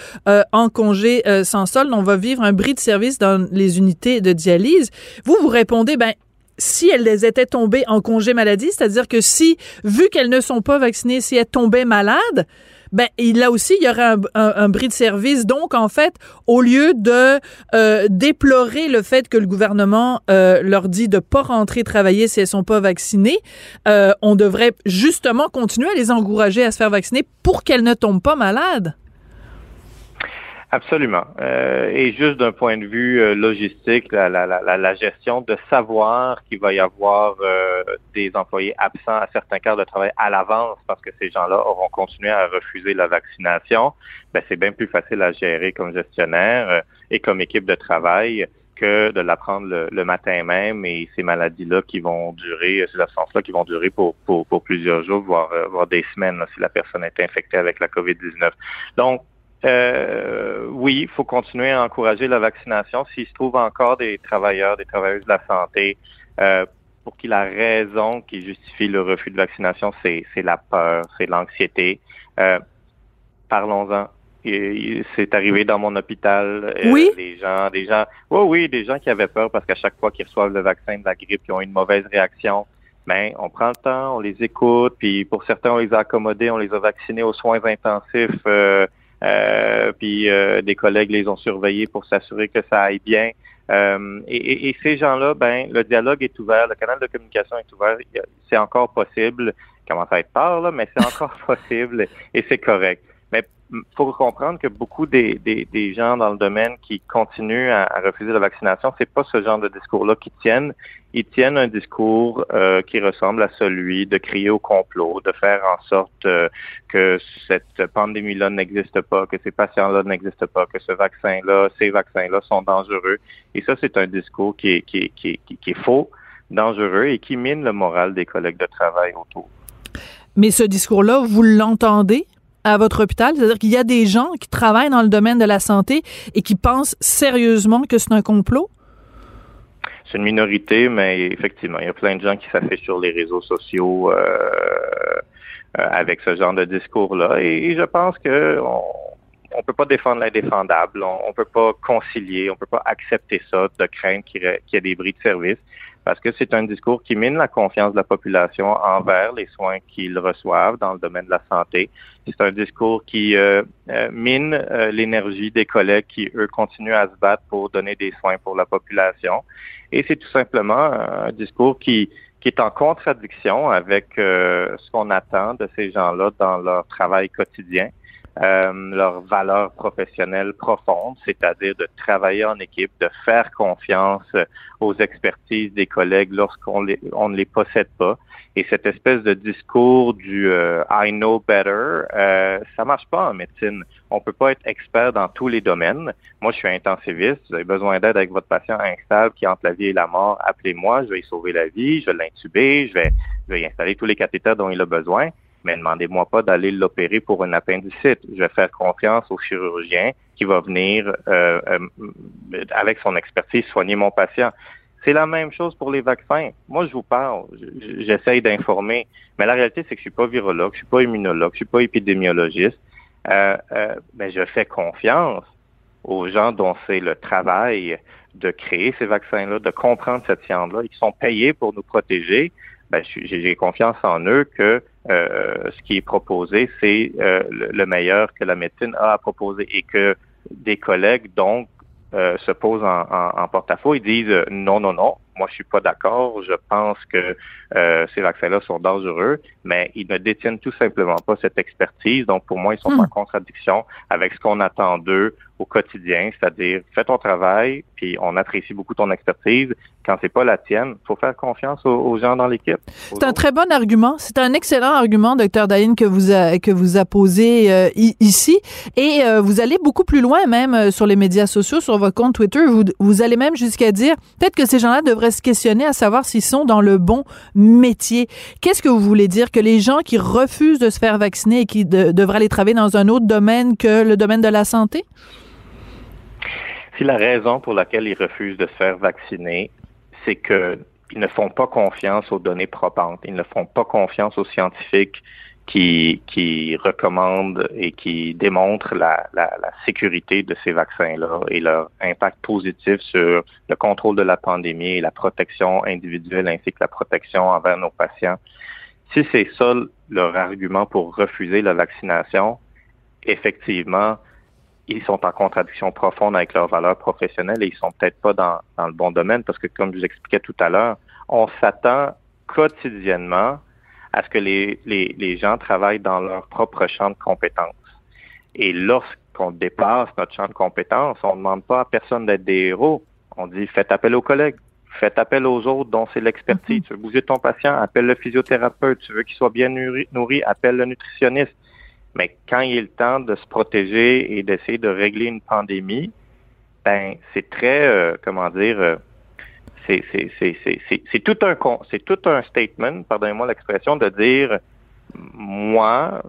en congé sans solde, on va vivre un bris de service dans les unités de dialyse. Vous, vous répondez, ben, si elles étaient tombées en congé maladie, c'est-à-dire que si, vu qu'elles ne sont pas vaccinées, si elles tombaient malades, ben là aussi il y aurait un, un- un bris de service. Donc en fait, au lieu de euh, déplorer le fait que le gouvernement euh, leur dit de pas rentrer travailler si elles sont pas vaccinées, euh, on devrait justement continuer à les encourager à se faire vacciner pour qu'elles ne tombent pas malades. Absolument. Euh, et juste d'un point de vue euh, logistique, la, la, la, la gestion de savoir qu'il va y avoir euh, des employés absents à certains quarts de travail à l'avance parce que ces gens-là auront continué à refuser la vaccination, ben, c'est bien plus facile à gérer comme gestionnaire euh, et comme équipe de travail que de l'apprendre le, le matin même et ces maladies-là qui vont durer, ces absences-là qui vont durer pour, pour, pour plusieurs jours, voire, euh, voire des semaines si la personne est infectée avec la COVID-19. Donc, euh, oui, il faut continuer à encourager la vaccination. S'il se trouve encore des travailleurs, des travailleuses de la santé, euh, pour qui la raison qui justifie le refus de vaccination, c'est la peur, c'est l'anxiété. Euh, Parlons-en. C'est arrivé dans mon hôpital. euh, Oui. Des gens, des gens, oui, oui, des gens qui avaient peur parce qu'à chaque fois qu'ils reçoivent le vaccin de la grippe, ils ont une mauvaise réaction. Mais on prend le temps, on les écoute, puis pour certains, on les a accommodés, on les a vaccinés aux soins intensifs. Euh, puis euh, des collègues les ont surveillés pour s'assurer que ça aille bien. Euh, et, et- et ces gens-là, ben, le dialogue est ouvert, le canal de communication est ouvert. C'est encore possible. Il commence à être tard, là, mais c'est encore possible et c'est correct. Faut comprendre que beaucoup des, des, des, gens dans le domaine qui continuent à, refuser la vaccination, c'est pas ce genre de discours-là qui tiennent. Ils tiennent un discours euh, qui ressemble à celui de crier au complot, de faire en sorte euh, que cette pandémie-là n'existe pas, que ces patients-là n'existent pas, que ce vaccin-là, ces vaccins-là sont dangereux. Et ça, c'est un discours qui est, qui, qui, qui est faux, dangereux et qui mine le moral des collègues de travail autour. Mais ce discours-là, vous l'entendez? À votre hôpital? C'est-à-dire qu'il y a des gens qui travaillent dans le domaine de la santé et qui pensent sérieusement que c'est un complot? C'est une minorité, mais effectivement, il y a plein de gens qui s'affichent sur les réseaux sociaux euh, euh, avec ce genre de discours-là. Et je pense que on, peut pas défendre l'indéfendable, on, on peut pas concilier, on peut pas accepter ça de craindre qu'il y ait des bris de service parce que c'est un discours qui mine la confiance de la population envers les soins qu'ils reçoivent dans le domaine de la santé. C'est un discours qui euh, euh, mine euh, l'énergie des collègues qui, eux, continuent à se battre pour donner des soins pour la population. Et c'est tout simplement un discours qui, qui est en contradiction avec ce qu'on attend de ces gens-là dans leur travail quotidien euh, leur valeur professionnelle profonde, c'est-à-dire de travailler en équipe, de faire confiance aux expertises des collègues lorsqu'on on ne les possède pas. Et cette espèce de discours du euh, I know better, euh, ça marche pas en médecine. On peut pas être expert dans tous les domaines. Moi, je suis intensiviste. Vous avez besoin d'aide avec votre patient instable qui entre la vie et la mort. Appelez-moi, je vais y sauver la vie, je vais l'intuber, je vais, je vais y installer tous les cathéters dont il a besoin mais demandez-moi pas d'aller l'opérer pour une appendicite. Je vais faire confiance au chirurgien qui va venir euh, euh, avec son expertise soigner mon patient. C'est la même chose pour les vaccins. Moi, je vous parle, j'essaye d'informer, mais la réalité, c'est que je suis pas virologue, je suis pas immunologue, je suis pas épidémiologiste. Euh, mais je fais confiance aux gens dont c'est le travail de créer ces vaccins-là, de comprendre cette science-là. Ils sont payés pour nous protéger. Ben, j'ai confiance en eux que euh, ce qui est proposé, c'est euh, le meilleur que la médecine a à proposer et que des collègues, donc, euh, se posent en, en porte-à-faux et disent non, non, non, moi je suis pas d'accord, je pense que ces vaccins-là sont dangereux, mais ils ne détiennent tout simplement pas cette expertise. Donc pour moi, ils sont hmm. en contradiction avec ce qu'on attend d'eux au quotidien, c'est-à-dire fais ton travail, puis on apprécie beaucoup ton expertise. Quand c'est pas la tienne, faut faire confiance aux, gens dans l'équipe. C'est un très bon argument. C'est un excellent argument, docteur Daïn, que vous a, que vous a posé euh, ici. Et euh, vous allez beaucoup plus loin même euh, sur les médias sociaux, sur votre compte Twitter. Vous, vous allez même jusqu'à dire peut-être que ces gens-là devraient se questionner à savoir s'ils sont dans le bon métier. Qu'est-ce que vous voulez dire que les gens qui refusent de se faire vacciner et qui devraient aller travailler dans un autre domaine que le domaine de la santé? Si la raison pour laquelle ils refusent de se faire vacciner, c'est qu'ils ne font pas confiance aux données probantes, ils ne font pas confiance aux scientifiques qui, qui recommandent et qui démontrent la sécurité de ces vaccins-là et leur impact positif sur le contrôle de la pandémie et la protection individuelle ainsi que la protection envers nos patients. Si c'est ça leur argument pour refuser la vaccination, effectivement, ils sont en contradiction profonde avec leurs valeurs professionnelles et ils sont peut-être pas dans, le bon domaine parce que, comme je vous expliquais tout à l'heure, on s'attend quotidiennement à ce que les, les, les gens travaillent dans leur propre champ de compétences. Et lorsqu'on dépasse notre champ de compétences, on ne demande pas à personne d'être des héros. On dit faites appel aux collègues, faites appel aux autres dont c'est l'expertise. Mm-hmm. Tu veux bouger ton patient, appelle le physiothérapeute. Tu veux qu'il soit bien nourri, nourri appelle le nutritionniste. Mais quand il est le temps de se protéger et d'essayer de régler une pandémie, ben c'est très, euh, comment dire, euh, c'est tout un c'est tout un statement, pardonnez-moi l'expression, de dire moi,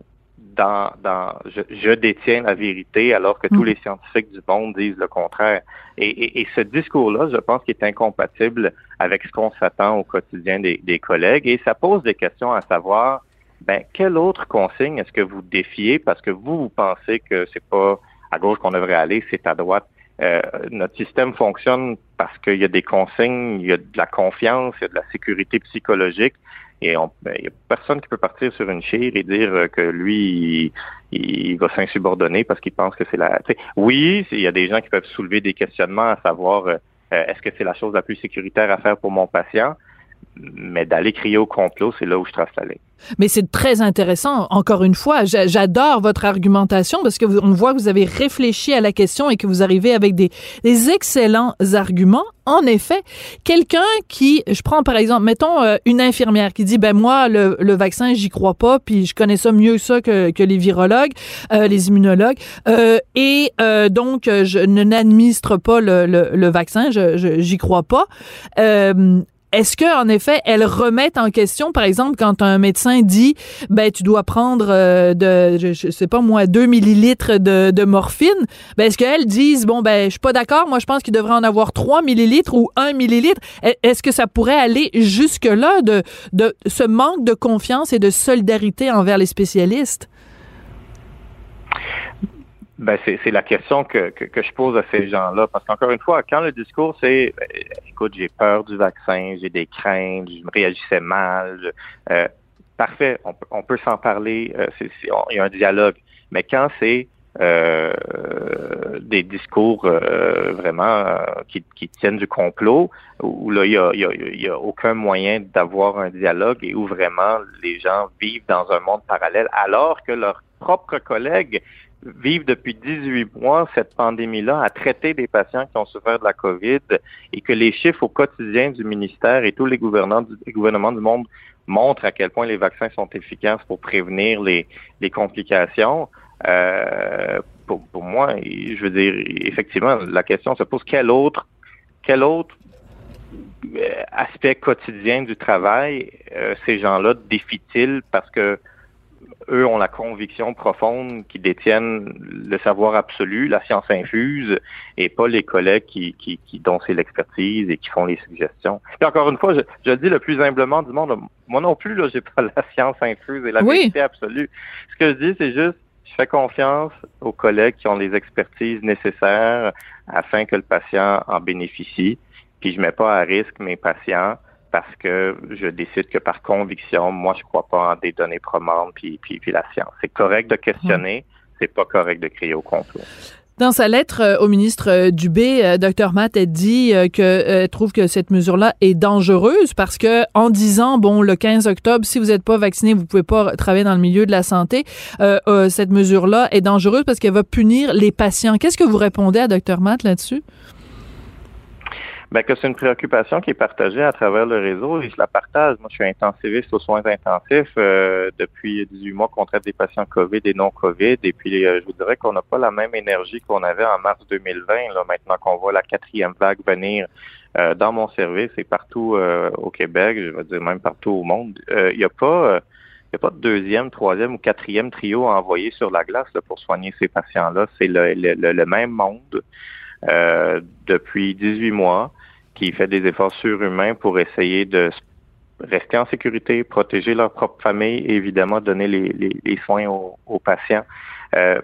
dans, dans je, je, détiens la vérité alors que tous mm. les scientifiques du monde disent le contraire. Et, et, et ce discours-là, je pense qu'il est incompatible avec ce qu'on s'attend au quotidien des, des collègues et ça pose des questions à savoir ben, quelle autre consigne est-ce que vous défiez? Parce que vous, vous pensez que c'est pas à gauche qu'on devrait aller, c'est à droite. Euh, notre système fonctionne parce qu'il y a des consignes, il y a de la confiance, il y a de la sécurité psychologique. Et ben, il n'y a personne qui peut partir sur une chire et dire que lui, il, va s'insubordonner parce qu'il pense que c'est la. Oui, il y a des gens qui peuvent soulever des questionnements à savoir euh, est-ce que c'est la chose la plus sécuritaire à faire pour mon patient? Mais d'aller crier au complot, c'est là où je trace la ligne. Mais c'est très intéressant. Encore une fois, j'adore votre argumentation parce que on voit que vous avez réfléchi à la question et que vous arrivez avec des, excellents arguments. En effet, quelqu'un qui, je prends par exemple, mettons euh, une infirmière qui dit, ben moi le, le vaccin j'y crois pas, puis je connais ça mieux ça que, les virologues, euh, les immunologues, euh, et donc je n'administre pas le, le, le, vaccin, je j'y crois pas. Est-ce que en effet elles remettent en question par exemple quand un médecin dit ben tu dois prendre euh, de je, sais pas moi 2 millilitres de, morphine ben est-ce qu'elles disent bon ben je suis pas d'accord moi je pense qu'il devrait en avoir 3 millilitres ou 1 millilitre. Est-ce que ça pourrait aller jusque là de de ce manque de confiance et de solidarité envers les spécialistes? Ben, c'est la question que, que, que, je pose à ces gens-là. Parce qu'encore une fois, quand le discours c'est ben, écoute, j'ai peur du vaccin, j'ai des craintes, je me réagissais mal, euh, parfait, on, on peut s'en parler, euh, il y a un dialogue. Mais quand c'est euh, des discours euh, vraiment euh, qui, qui, tiennent du complot, où là, il n'y a, y a, y a, aucun moyen d'avoir un dialogue et où vraiment les gens vivent dans un monde parallèle, alors que leurs propres collègues vivent depuis 18 mois cette pandémie-là, à traiter des patients qui ont souffert de la COVID et que les chiffres au quotidien du ministère et tous les gouvernements du, gouvernements du monde montrent à quel point les vaccins sont efficaces pour prévenir les, complications. Euh, pour, pour, moi, je veux dire, effectivement, la question se pose quel autre, quel autre euh, aspect quotidien du travail euh, ces gens-là défient-ils parce que eux ont la conviction profonde qu'ils détiennent le savoir absolu, la science infuse, et pas les collègues qui, qui, qui dont c'est l'expertise et qui font les suggestions. Et encore une fois, je, je, le dis le plus humblement du monde, moi non plus, là, j'ai pas la science infuse et la vérité absolue. Ce que je dis, c'est juste, je fais confiance aux collègues qui ont les expertises nécessaires afin que le patient en bénéficie, puis je mets pas à risque mes patients parce que je décide que par conviction, moi, je crois pas en des données probantes puis, puis, puis la science. C'est correct de questionner, c'est pas correct de crier au complot. Dans sa lettre euh, au ministre euh, Dubé, euh, Dr Matt a dit qu'elle trouve que cette mesure-là est dangereuse parce que en disant bon le 15 octobre si vous n'êtes pas vacciné vous pouvez pas travailler dans le milieu de la santé, cette mesure-là est dangereuse parce qu'elle va punir les patients. Qu'est-ce que vous répondez à Dr Matt là-dessus? Ben, que c'est une préoccupation qui est partagée à travers le réseau et je la partage. Moi, je suis intensiviste aux soins intensifs euh, depuis 18 mois qu'on traite des patients COVID et non COVID. Et puis, euh, je vous dirais qu'on n'a pas la même énergie qu'on avait en mars 2020, là, maintenant qu'on voit la quatrième vague venir euh, dans mon service et partout au Québec, je vais dire même partout au monde. Il n'y a pas... il a pas de deuxième, troisième ou quatrième trio à envoyer sur la glace là, pour soigner ces patients-là. C'est le, le, le, même monde euh, depuis 18 mois qui fait des efforts surhumains pour essayer de rester en sécurité, protéger leur propre famille et évidemment donner les, les, les soins aux, aux patients. Euh,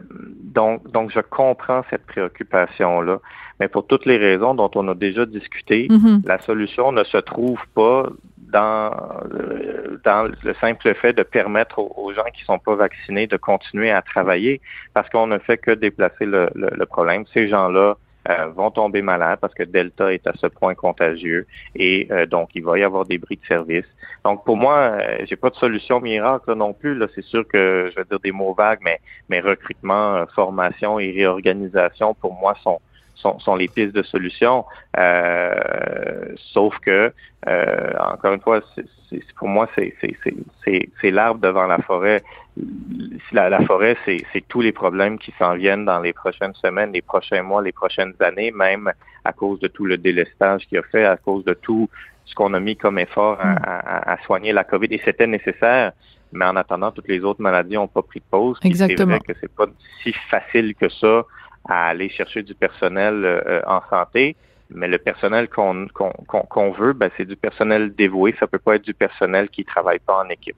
donc, donc, je comprends cette préoccupation-là, mais pour toutes les raisons dont on a déjà discuté, mm-hmm. la solution ne se trouve pas dans, euh, dans le simple fait de permettre aux, aux, gens qui sont pas vaccinés de continuer à travailler, parce qu'on ne fait que déplacer le, le, le problème. Ces gens-là euh, vont tomber malades parce que Delta est à ce point contagieux et euh, donc il va y avoir des bris de service. Donc pour moi, euh, j'ai pas de solution miracle non plus. Là, c'est sûr que je vais dire des mots vagues, mais mais recrutement, formation et réorganisation pour moi sont sont, sont les pistes de solution. Euh, sauf que, euh, encore une fois, c'est, pour moi, c'est l'arbre devant la forêt. La, la forêt, c'est tous les problèmes qui s'en viennent dans les prochaines semaines, les prochains mois, les prochaines années, même à cause de tout le délestage qu'il a fait, à cause de tout ce qu'on a mis comme effort à, à, à soigner la COVID. Et c'était nécessaire mais en attendant, toutes les autres maladies n'ont pas pris de pause. Exactement. C'est vrai que c'est pas si facile que ça à aller chercher du personnel euh, en santé. Mais le personnel qu'on qu'on qu'on veut, ben, c'est du personnel dévoué. Ça peut pas être du personnel qui travaille pas en équipe.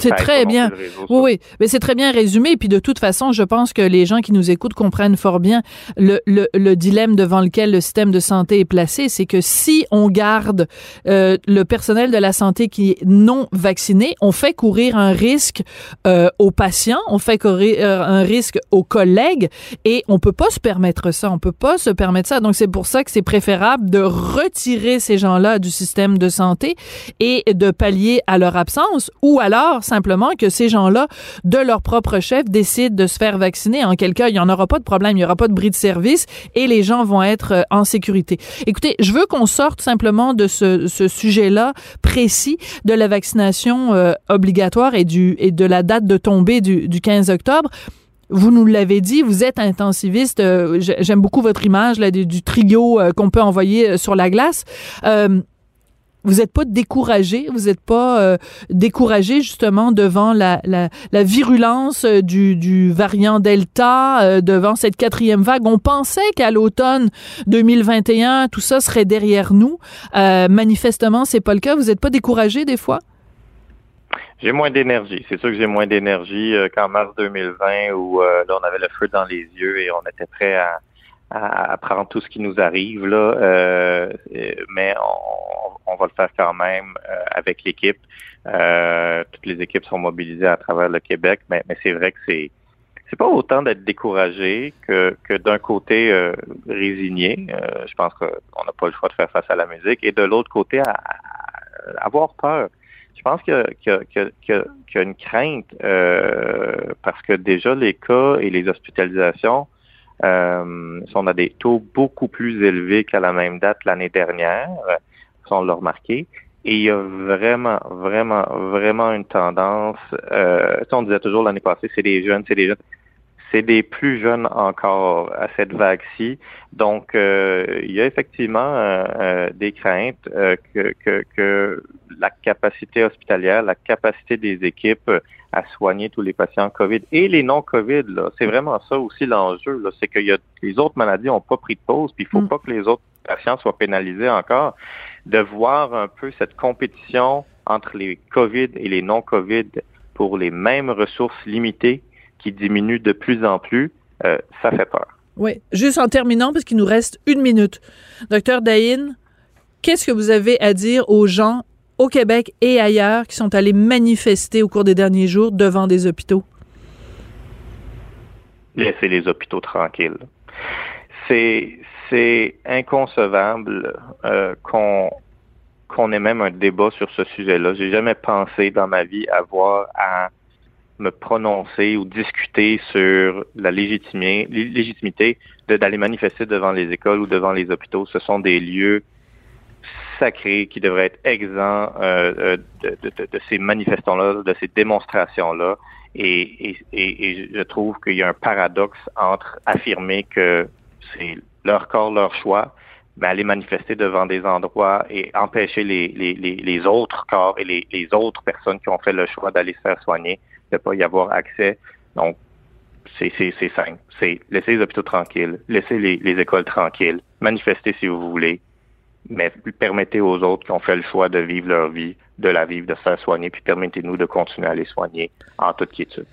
C'est très bien. Oui, oui. Mais c'est très bien résumé. Puis de toute façon, je pense que les gens qui nous écoutent comprennent fort bien le, le, le dilemme devant lequel le système de santé est placé. C'est que si on garde euh, le personnel de la santé qui est non vacciné, on fait courir un risque euh, aux patients, on fait courir euh, un risque aux collègues et on peut pas se permettre ça. On peut pas se permettre ça. Donc c'est pour ça que c'est préférable de retirer ces gens-là du système de santé et de pallier à leur absence ou alors simplement que ces gens-là, de leur propre chef, décident de se faire vacciner. En quel cas, il n'y en aura pas de problème, il n'y aura pas de bris de service et les gens vont être euh, en sécurité. Écoutez, je veux qu'on sorte simplement de ce, sujet-là précis de la vaccination euh, obligatoire et, du, et de la date de tombée du, du 15 octobre vous nous l'avez dit, vous êtes intensiviste. Euh, j'aime beaucoup votre image du, trio qu'on peut envoyer sur la glace. Vous n'êtes pas découragé, vous n'êtes pas euh, découragé justement devant la, la, la virulence euh, du, du, variant Delta, euh, devant cette quatrième vague? On pensait qu'à l'automne 2021, tout ça serait derrière nous. Euh, manifestement, c'est pas le cas. Vous n'êtes pas découragé des fois? J'ai moins d'énergie. C'est sûr que j'ai moins d'énergie qu'en mars 2020 où là, on avait le feu dans les yeux et on était prêt à à, prendre tout ce qui nous arrive là, euh, mais on, on, va le faire quand même euh, avec l'équipe. Euh, toutes les équipes sont mobilisées à travers le Québec, mais, mais c'est vrai que c'est c'est pas autant d'être découragé que, que d'un côté euh, résigné. Euh, je pense qu'on n'a pas le choix de faire face à la musique, et de l'autre côté à, avoir peur. Je pense qu'il y, y, y, a une crainte parce que déjà les cas et les hospitalisations euh, on a des taux beaucoup plus élevés qu'à la même date l'année dernière, on l'a remarqué. Et il y a vraiment, vraiment, vraiment une tendance. Euh, on disait toujours l'année passée, c'est des jeunes, c'est des jeunes. C'est des plus jeunes encore à cette vague-ci. Donc, euh, il y a effectivement euh, euh des craintes euh, que, que, que la capacité hospitalière, la capacité des équipes à soigner tous les patients COVID et les non-COVID. C'est vraiment ça aussi l'enjeu. C'est que y a, les autres maladies n'ont pas pris de pause, puis il faut mm. pas que les autres patients soient pénalisés encore. De voir un peu cette compétition entre les COVID et les non-COVID pour les mêmes ressources limitées qui diminuent de plus en plus, euh, ça fait peur. Oui, juste en terminant, parce qu'il nous reste une minute. Docteur Daïn, qu'est-ce que vous avez à dire aux gens au Québec et ailleurs qui sont allés manifester au cours des derniers jours devant des hôpitaux? Laissez les hôpitaux tranquilles. C'est c'est inconcevable euh, qu'on qu'on ait même un débat sur ce sujet-là. J'ai jamais pensé dans ma vie avoir à me prononcer ou discuter sur la légitimité, d'aller manifester devant les écoles ou devant les hôpitaux. Ce sont des lieux sacré qui devrait être exempt euh, euh, de, ces manifestants-là, de ces démonstrations-là. Et, je trouve qu'il y a un paradoxe entre affirmer que c'est leur corps, leur choix, mais aller manifester devant des endroits et empêcher les, les, les, les autres corps et les, les, autres personnes qui ont fait le choix d'aller se faire soigner de pas y avoir accès. Donc, c'est simple. C'est laisser les hôpitaux tranquilles, laisser les, les écoles tranquilles, manifester si vous voulez, mais permettez aux autres qui ont fait le choix de vivre leur vie, de la vivre, de se faire soigner, puis permettez-nous de continuer à les soigner en toute quiétude.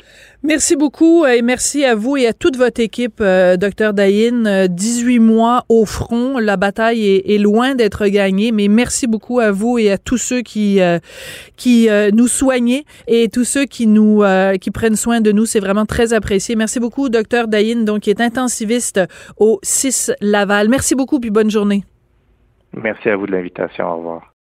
Merci beaucoup et merci à vous et à toute votre équipe, euh, docteur Daïn. 18 euh, mois au front, la bataille est, est loin d'être gagnée, mais merci beaucoup à vous et à tous ceux qui euh, qui euh, nous soignent et tous ceux qui nous qui prennent soin de nous. C'est vraiment très apprécié. Merci beaucoup, docteur Daïn, donc qui est intensiviste au 6 Laval. Merci beaucoup puis bonne journée. Merci à vous de l'invitation. Au revoir.